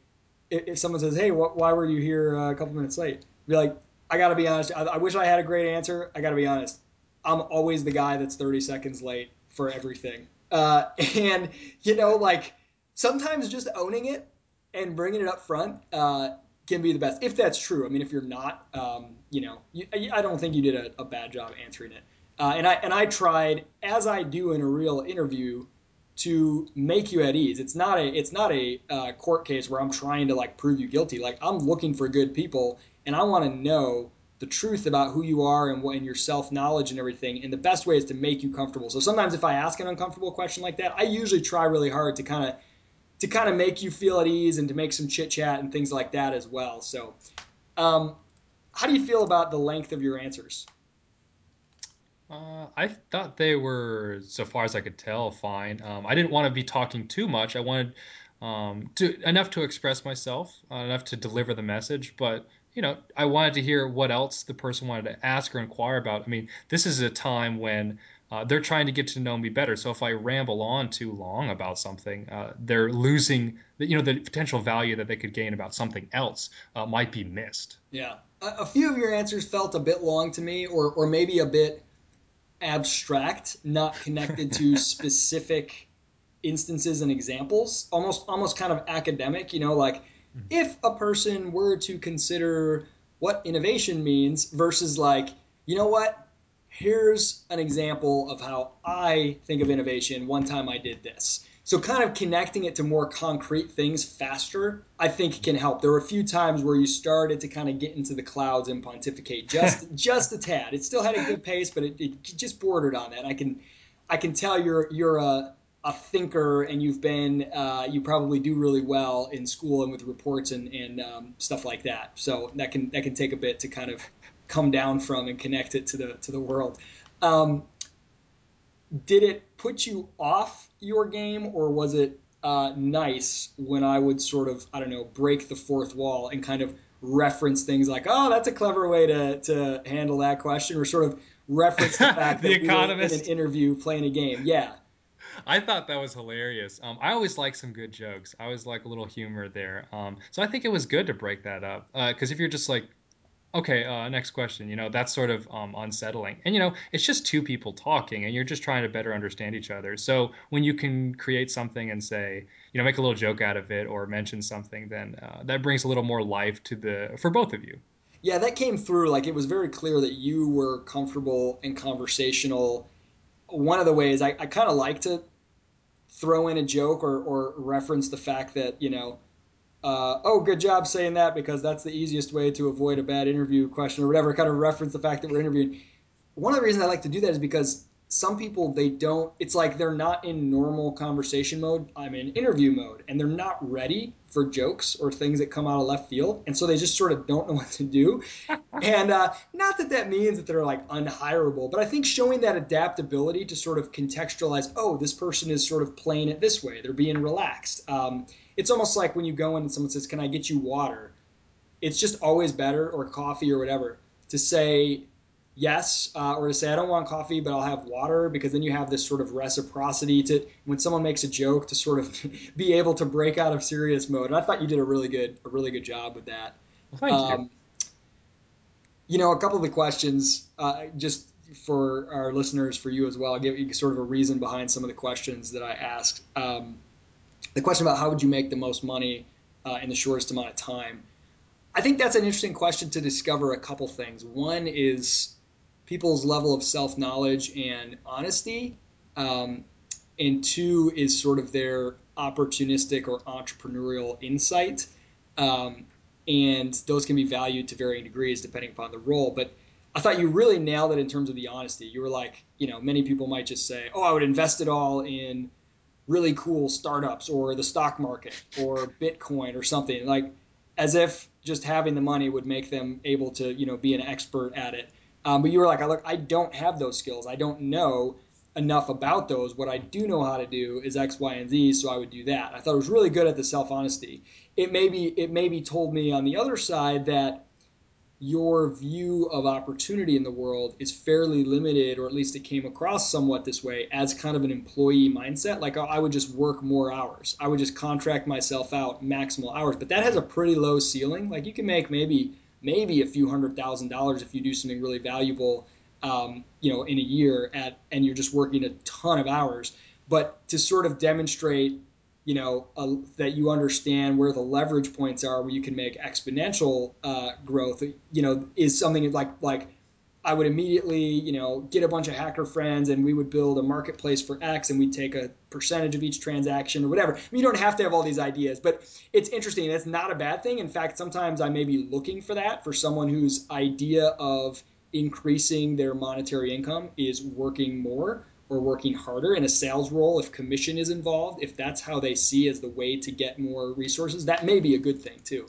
if, if someone says, "Hey, wh- why were you here uh, a couple minutes late?" Be like, I got to be honest. I, I, wish I had a great answer. I got to be honest. I'm always the guy that's 30 seconds late for everything. Uh, <laughs> and, you know, like sometimes just owning it and bringing it up front uh, can be the best. If that's true. I mean, if you're not, um, you know, you, I don't think you did a, a bad job answering it. Uh, and I and I tried, as I do in a real interview, to make you at ease. It's not a it's not a uh, court case where I'm trying to like prove you guilty. Like I'm looking for good people and I want to know the truth about who you are and what and your self knowledge and everything. And the best way is to make you comfortable. So sometimes if I ask an uncomfortable question like that, I usually try really hard to kind of to kind of make you feel at ease and to make some chit chat and things like that as well. So, um, how do you feel about the length of your answers? Uh, I thought they were, so far as I could tell, fine. Um, I didn't want to be talking too much. I wanted um, to enough to express myself, uh, enough to deliver the message, but you know, I wanted to hear what else the person wanted to ask or inquire about. I mean, this is a time when uh, they're trying to get to know me better. So if I ramble on too long about something, uh, they're losing, the, you know, the potential value that they could gain about something else uh, might be missed. Yeah, a, a, few of your answers felt a bit long to me, or or maybe a bit abstract, not connected to <laughs> specific instances and examples. Almost almost kind of academic. You know, like mm-hmm. if a person were to consider what innovation means versus like, you know what? Here's an example of how I think of innovation. One time I did this. So kind of connecting it to more concrete things faster, I think can help. There were a few times where you started to kind of get into the clouds and pontificate just <laughs> just a tad. It still had a good pace, but it, it just bordered on that. I can I can tell you're you're a a thinker and you've been uh, you probably do really well in school and with reports and, and um, stuff like that so that can that can take a bit to kind of come down from and connect it to the to the world um, did it put you off your game or was it uh, nice when I would sort of I don't know break the fourth wall and kind of reference things like oh that's a clever way to, to handle that question or sort of reference the <laughs> fact the that economist. we were in an interview playing a game yeah I thought that was hilarious. Um, I always like some good jokes. I always like a little humor there. Um, so I think it was good to break that up. Because uh, if you're just like, okay, uh, next question. You know, that's sort of um, unsettling. And, you know, it's just two people talking and you're just trying to better understand each other. So when you can create something and say, you know, make a little joke out of it or mention something, then uh, that brings a little more life to the, for both of you. Yeah, that came through. Like it was very clear that you were comfortable and conversational. One of the ways I, I kind of like to throw in a joke or, or reference the fact that, you know, uh, oh, good job saying that because that's the easiest way to avoid a bad interview question or whatever, kind of reference the fact that we're interviewing. One of the reasons I like to do that is because some people they don't it's like they're not in normal conversation mode i'm in interview mode and they're not ready for jokes or things that come out of left field and so they just sort of don't know <laughs> what to do and uh, not that that means that they're like unhirable but i think showing that adaptability to sort of contextualize oh this person is sort of playing it this way they're being relaxed um, it's almost like when you go in and someone says can i get you water it's just always better or coffee or whatever to say yes, uh, or to say I don't want coffee, but I'll have water, because then you have this sort of reciprocity to when someone makes a joke to sort of <laughs> be able to break out of serious mode. And I thought you did a really good a really good job with that. Well, thank um, you. You know, a couple of the questions, uh, just for our listeners, for you as well, I'll give you sort of a reason behind some of the questions that I asked. Um, the question about how would you make the most money uh, in the shortest amount of time. I think that's an interesting question to discover a couple things. One is people's level of self knowledge and honesty. Um, and two is sort of their opportunistic or entrepreneurial insight. Um, and those can be valued to varying degrees depending upon the role. But I thought you really nailed it in terms of the honesty. You were like, you know, many people might just say, oh, I would invest it all in really cool startups or the stock market or Bitcoin or something like as if just having the money would make them able to, you know, be an expert at it. Um, but you were like, I look, I don't have those skills. I don't know enough about those. What I do know how to do is X, Y, and Z, so I would do that. I thought it was really good at the self honesty. It maybe it maybe told me on the other side that your view of opportunity in the world is fairly limited, or at least it came across somewhat this way as kind of an employee mindset. Like I would just work more hours. I would just contract myself out maximal hours. But that has a pretty low ceiling. Like you can make maybe maybe a few hundred thousand dollars if you do something really valuable, um, you know, in a year at, and you're just working a ton of hours. But to sort of demonstrate, you know, that you understand where the leverage points are, where you can make exponential uh, growth, you know, is something like like I would immediately, you know, get a bunch of hacker friends and we would build a marketplace for X and we'd take a percentage of each transaction or whatever. I mean, you don't have to have all these ideas, but it's interesting. It's not a bad thing. In fact, sometimes I may be looking for that for someone whose idea of increasing their monetary income is working more or working harder in a sales role. If commission is involved, if that's how they see as the way to get more resources, that may be a good thing too.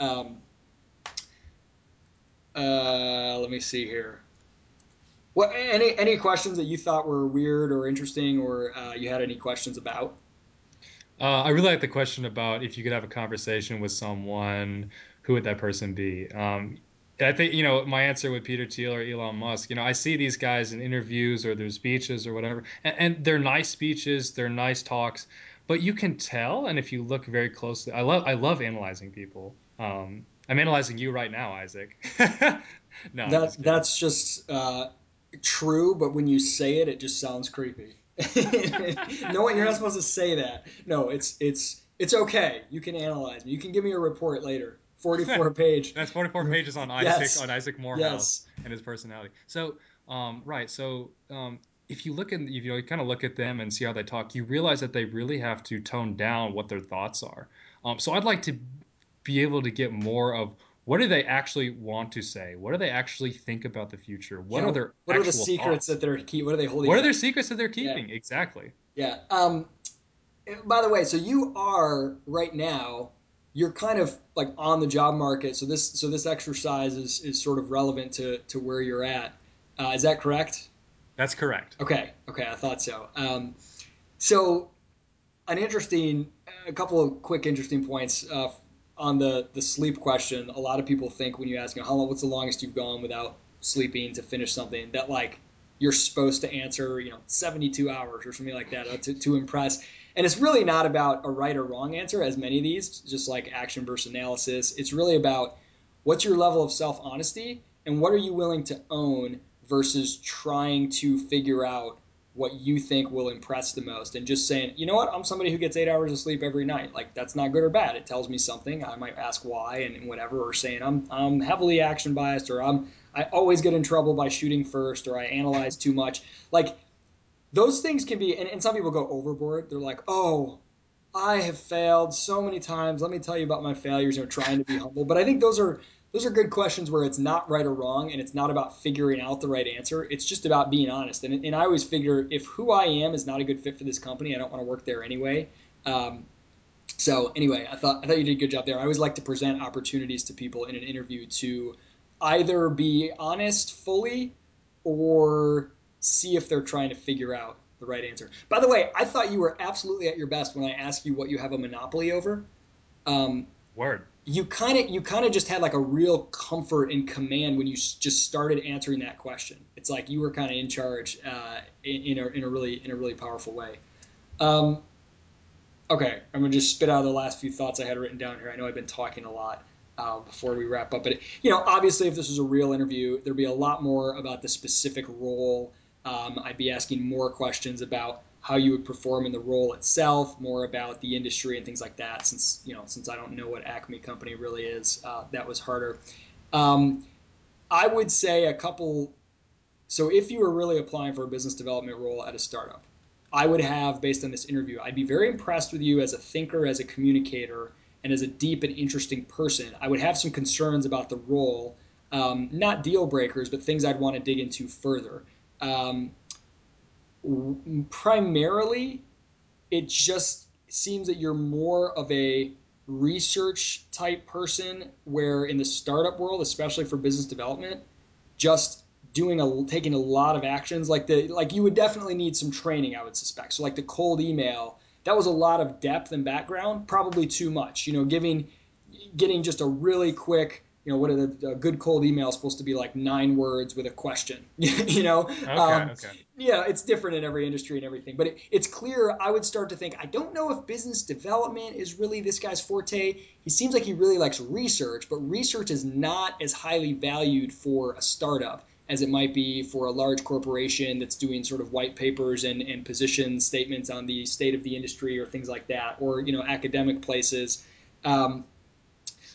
Um, uh, let me see here. What any any questions that you thought were weird or interesting, or uh, you had any questions about? Uh, I really like the question about if you could have a conversation with someone, who would that person be? Um, I think you know my answer with Peter Thiel or Elon Musk. You know, I see these guys in interviews or their speeches or whatever, and, and they're nice speeches, they're nice talks, but you can tell. And if you look very closely, I love I love analyzing people. Um, I'm analyzing you right now, Isaac. <laughs> no, that just that's just uh, true, but when you say it, it just sounds creepy. <laughs> no, you're not supposed to say that. No, it's it's it's okay. You can analyze me. You can give me a report later. 44 <laughs> page. That's 44 pages on Isaac yes. on Isaac Morehouse yes. and his personality. So, um, right. So, um, if you look if you, know, you kind of look at them and see how they talk, you realize that they really have to tone down what their thoughts are. Um, so, I'd like to be able to get more of what do they actually want to say? What do they actually think about the future? What are their what are the secrets thoughts? that they're keep? What are they holding? What are their secrets that they're keeping? Yeah. Exactly. Yeah. Um, by the way, so you are right now. You're kind of like on the job market. So this so this exercise is is sort of relevant to to where you're at. Uh, is that correct? That's correct. Okay. Okay. I thought so. Um, so an interesting, a couple of quick interesting points uh, on the the sleep question, a lot of people think when you ask them how long, what's the longest you've gone without sleeping to finish something, that like you're supposed to answer, you know, 72 hours or something like that uh, to, to impress. And it's really not about a right or wrong answer, as many of these, just like action versus analysis. It's really about what's your level of self honesty and what are you willing to own versus trying to figure out what you think will impress the most and just saying, you know what, I'm somebody who gets eight hours of sleep every night. Like that's not good or bad. It tells me something. I might ask why and whatever, or saying I'm I'm heavily action biased or I'm I always get in trouble by shooting first or I analyze too much. Like those things can be and, and some people go overboard. They're like, oh, I have failed so many times. Let me tell you about my failures. You know, trying to be humble. But I think those are those are good questions where it's not right or wrong and it's not about figuring out the right answer. It's just about being honest. And, and I always figure if who I am is not a good fit for this company, I don't want to work there anyway. Um, so anyway, I thought I thought you did a good job there. I always like to present opportunities to people in an interview to either be honest fully or see if they're trying to figure out the right answer. By the way, I thought you were absolutely at your best when I asked you what you have a monopoly over. Um, Word you kind of you kind of just had like a real comfort and command when you just started answering that question. It's like you were kind of in charge uh, in, in, a, in a really in a really powerful way. Um, okay, I'm gonna just spit out the last few thoughts I had written down here. I know I've been talking a lot uh, before we wrap up, but it, you know, obviously, if this was a real interview, there'd be a lot more about the specific role. Um, I'd be asking more questions about how you would perform in the role itself, more about the industry and things like that. Since you know, since I don't know what Acme Company really is, uh, that was harder. Um, I would say a couple. So if you were really applying for a business development role at a startup, I would have, based on this interview, I'd be very impressed with you as a thinker, as a communicator, and as a deep and interesting person. I would have some concerns about the role, um, not deal breakers, but things I'd want to dig into further. Um, primarily, it just seems that you're more of a research type person where in the startup world especially for business development just doing a taking a lot of actions. Like the like you would definitely need some training i would suspect. So like the cold email that was a lot of depth and background probably too much you know giving getting just a really quick you know, what are the good cold email supposed to be like nine words with a question, <laughs> you know? Okay, um, okay. Yeah, it's different in every industry and everything, but it, it's clear. I would start to think, I don't know if business development is really this guy's forte. He seems like he really likes research, but research is not as highly valued for a startup as it might be for a large corporation that's doing sort of white papers and, and position statements on the state of the industry or things like that, or, you know, academic places. Um,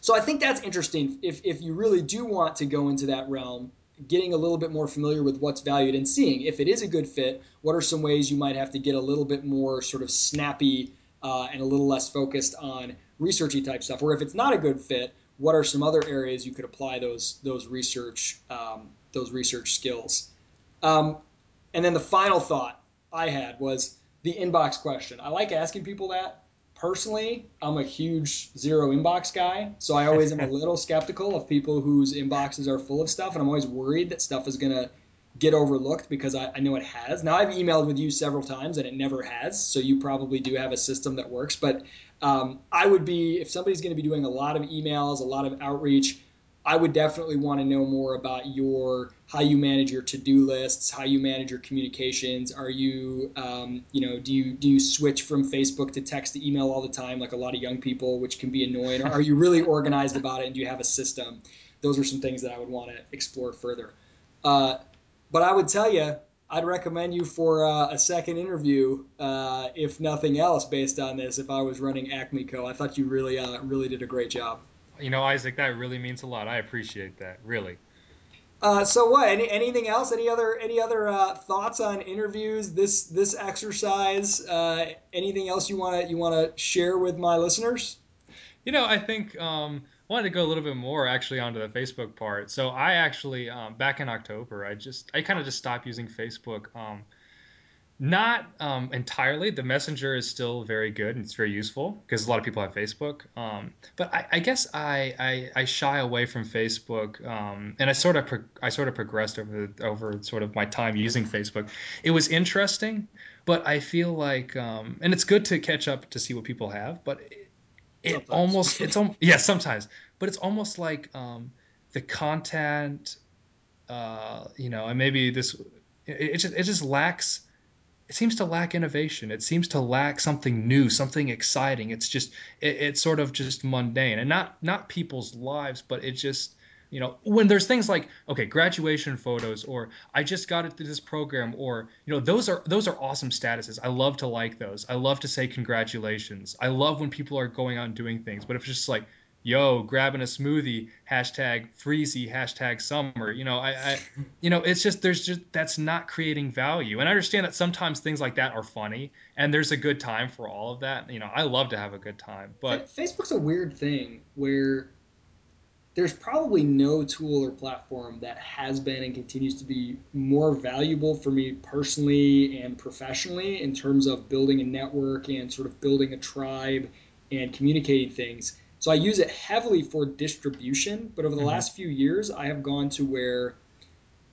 so I think that's interesting. If, if you really do want to go into that realm, getting a little bit more familiar with what's valued and seeing if it is a good fit, what are some ways you might have to get a little bit more sort of snappy uh, and a little less focused on researchy type stuff. Or if it's not a good fit, what are some other areas you could apply those those research um, those research skills? Um, and then the final thought I had was the inbox question. I like asking people that personally, I'm a huge zero inbox guy, so I always am a <laughs> little skeptical of people whose inboxes are full of stuff, and I'm always worried that stuff is gonna get overlooked because I, I, know it has. Now I've emailed with you several times and it never has, so you probably do have a system that works. But um, I would be if somebody's going to be doing a lot of emails, a lot of outreach. I would definitely want to know more about your how you manage your to-do lists, how you manage your communications. Are you, um, you know, do you do you switch from Facebook to text to email all the time, like a lot of young people, which can be annoying? Or are you really <laughs> organized about it and do you have a system? Those are some things that I would want to explore further. Uh, but I would tell you, I'd recommend you for uh, a second interview, uh, if nothing else, based on this. If I was running Acme Co, I thought you really, uh, really did a great job you know, Isaac, that really means a lot. I appreciate that, really. Uh, so what? Any anything else? Any other any other uh, thoughts on interviews? This this exercise? Uh, anything else you want to you want to share with my listeners? You know, I think um, I wanted to go a little bit more actually onto the Facebook part. So I actually um, back in October, I just I kind of just stopped using Facebook. Um, not um, entirely. The Messenger is still very good and it's very useful because a lot of people have Facebook. Um, but I, I guess I, I, I, shy away from Facebook, um, and I sort of pro- I sort of progressed over over sort of my time using Facebook. It was interesting, but I feel like um, and it's good to catch up to see what people have, but it, it almost <laughs> it's almost yeah sometimes, but it's almost like um, the content, uh, you know, and maybe this it, it just it just lacks it seems to lack innovation. It seems to lack something new, something exciting. It's just it, it's sort of just mundane, and not not people's lives, but it just you know when there's things like okay graduation photos or i just got into this program or you know those are those are awesome statuses i love to like those i love to say congratulations i love when people are going out and doing things but if it's just like yo grabbing a smoothie hashtag freezy hashtag summer you know I, I you know it's just there's just that's not creating value and i understand that sometimes things like that are funny and there's a good time for all of that you know i love to have a good time but facebook's a weird thing where there's probably no tool or platform that has been and continues to be more valuable for me personally and professionally in terms of building a network and sort of building a tribe and communicating things. So I use it heavily for distribution, but over the mm-hmm. last few years, I have gone to where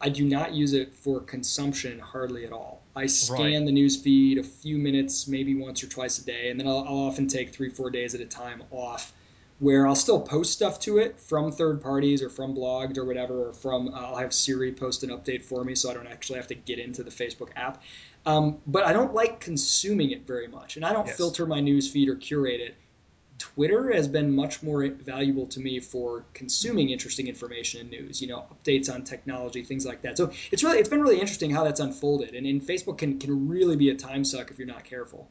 I do not use it for consumption hardly at all. I scan right. the news feed a few minutes, maybe once or twice a day, and then I'll, I'll often take three, four days at a time off where I'll still post stuff to it from third parties or from blogs or whatever, or from uh, I'll have Siri post an update for me so I don't actually have to get into the Facebook app. Um, but I don't like consuming it very much, and I don't yes. filter my news feed or curate it. Twitter has been much more valuable to me for consuming interesting information and news, you know, updates on technology, things like that. So it's really it's been really interesting how that's unfolded. And, and Facebook can can really be a time suck if you're not careful.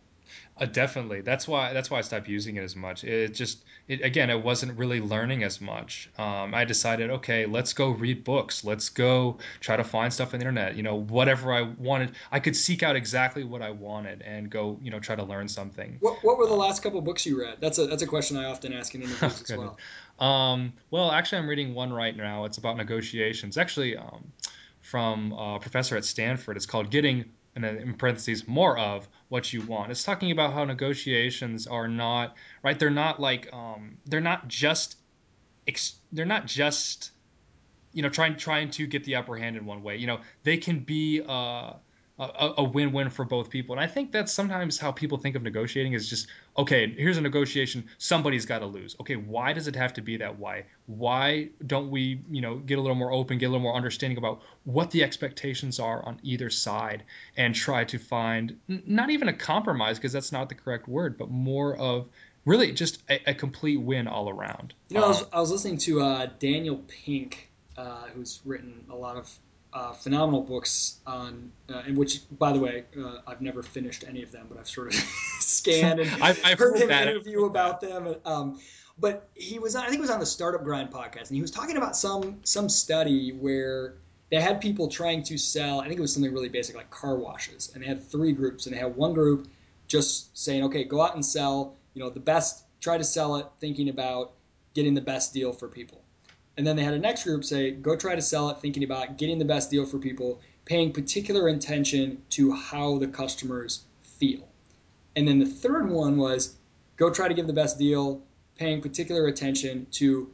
Uh, definitely. That's why. That's why I stopped using it as much. It just, it, again, it wasn't really learning as much. Um, I decided, okay, let's go read books. Let's go try to find stuff on the internet. You know, whatever I wanted, I could seek out exactly what I wanted and go, you know, try to learn something. What, what were the last couple books you read? That's a that's a question I often ask in interviews <laughs> as well. Um, well, actually, I'm reading one right now. It's about negotiations. Actually, um, from a professor at Stanford. It's called Getting and then in parentheses more of what you want. It's talking about how negotiations are not right they're not like um, they're not just ex- they're not just you know trying trying to get the upper hand in one way. You know they can be uh, a, a win-win for both people. And I think that's sometimes how people think of negotiating is just okay, here's a negotiation, somebody's got to lose. Okay, why does it have to be that way? Why don't we, you know, get a little more open, get a little more understanding about what the expectations are on either side and try to find not even a compromise because that's not the correct word, but more of really just a, a complete win all around. You know, um, I, was, I was listening to uh, Daniel Pink, uh, who's written a lot of uh, phenomenal books on, uh, in which, by the way, uh, I've never finished any of them, but I've sort of <laughs> scanned and <laughs> I've, I've heard, him interview about them. Um, but he was, I think, it was on the Startup Grind podcast, and he was talking about some some study where they had people trying to sell. I think it was something really basic like car washes, and they had three groups, and they had one group just saying, okay, go out and sell, you know, the best, try to sell it, thinking about getting the best deal for people. And then they had a next group say, go try to sell it, thinking about getting the best deal for people, paying particular attention to how the customers feel. And then the third one was, go try to give the best deal, paying particular attention to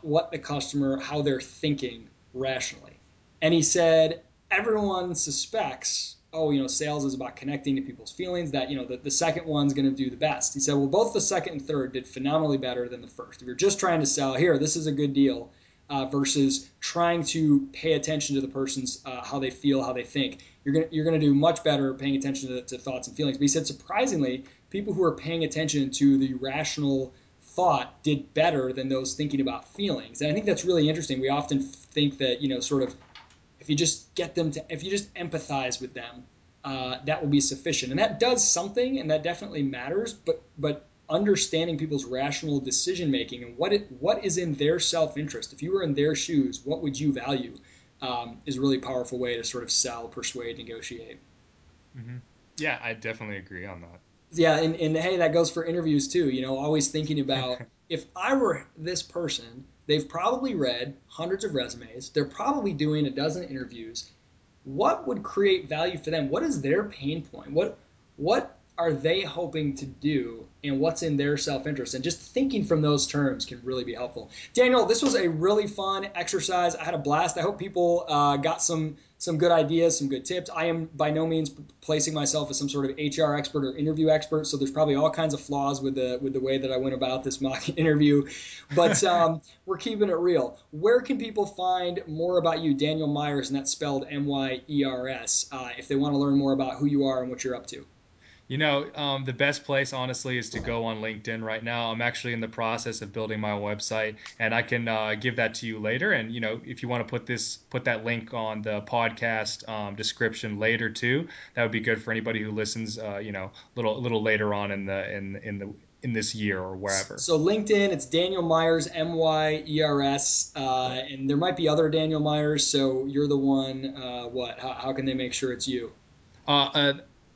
what the customer, how they're thinking rationally. And he said, everyone suspects, oh, you know, sales is about connecting to people's feelings, that, you know, the, the second one's going to do the best. He said, well, both the second and third did phenomenally better than the first. If you're just trying to sell, here, this is a good deal, uh, versus trying to pay attention to the person's uh, how they feel, how they think. You're gonna you're gonna do much better paying attention to, to thoughts and feelings. But he said surprisingly, people who are paying attention to the rational thought did better than those thinking about feelings. And I think that's really interesting. We often think that you know sort of if you just get them to if you just empathize with them, uh, that will be sufficient. And that does something, and that definitely matters. But but understanding people's rational decision making and what it what is in their self interest. If you were in their shoes, what would you value? Um, is a really powerful way to sort of sell, persuade, negotiate. Mm-hmm. Yeah, I definitely agree on that. Yeah, and, and hey, that goes for interviews too. You know, always thinking about <laughs> if I were this person, they've probably read hundreds of resumes, they're probably doing a dozen interviews. What would create value for them? What is their pain point? What what are they hoping to do and what's in their self-interest? And just thinking from those terms can really be helpful. Daniel this was a really fun exercise. I had a blast. I hope people uh, got some some good ideas some good tips. I am by no means placing myself as some sort of hr expert or interview expert so there's probably all kinds of flaws with the with the way that i went about this mock <laughs> interview. But <laughs> um, we're keeping it real. Where can people find more about you daniel myers and that's spelled m-y-e-r-s uh, if they want to learn more about who you are and what you're up to You know, um, the best place, honestly, is to go on LinkedIn right now. I'm actually in the process of building my website, and I can uh, give that to you later. And you know, if you want to put this, put that link on the podcast um, description later too. That would be good for anybody who listens. Uh, you know, little little later on in the in in the in this year or wherever. So LinkedIn, it's Daniel Myers, M Y E R S, uh, and there might be other Daniel Myers. So you're the one. Uh, what? How, how, can they make sure it's you? Uh,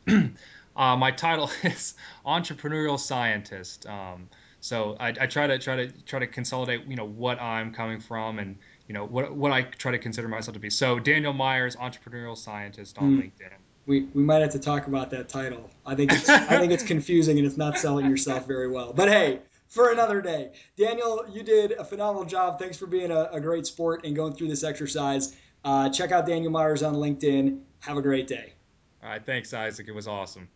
uh <clears throat> Uh, my title <laughs> is entrepreneurial scientist. Um, so I, I, try to try to try to consolidate, you know, what I'm coming from and you know what what I try to consider myself to be. So Daniel Myers, entrepreneurial scientist on mm. LinkedIn. We, we might have to talk about that title. I think it's, I think it's <laughs> confusing and it's not selling yourself very well. But hey, for another day, Daniel, you did a phenomenal job. Thanks for being a, a great sport and going through this exercise. Uh, check out Daniel Myers on LinkedIn. Have a great day. All right, thanks, Isaac. It was awesome.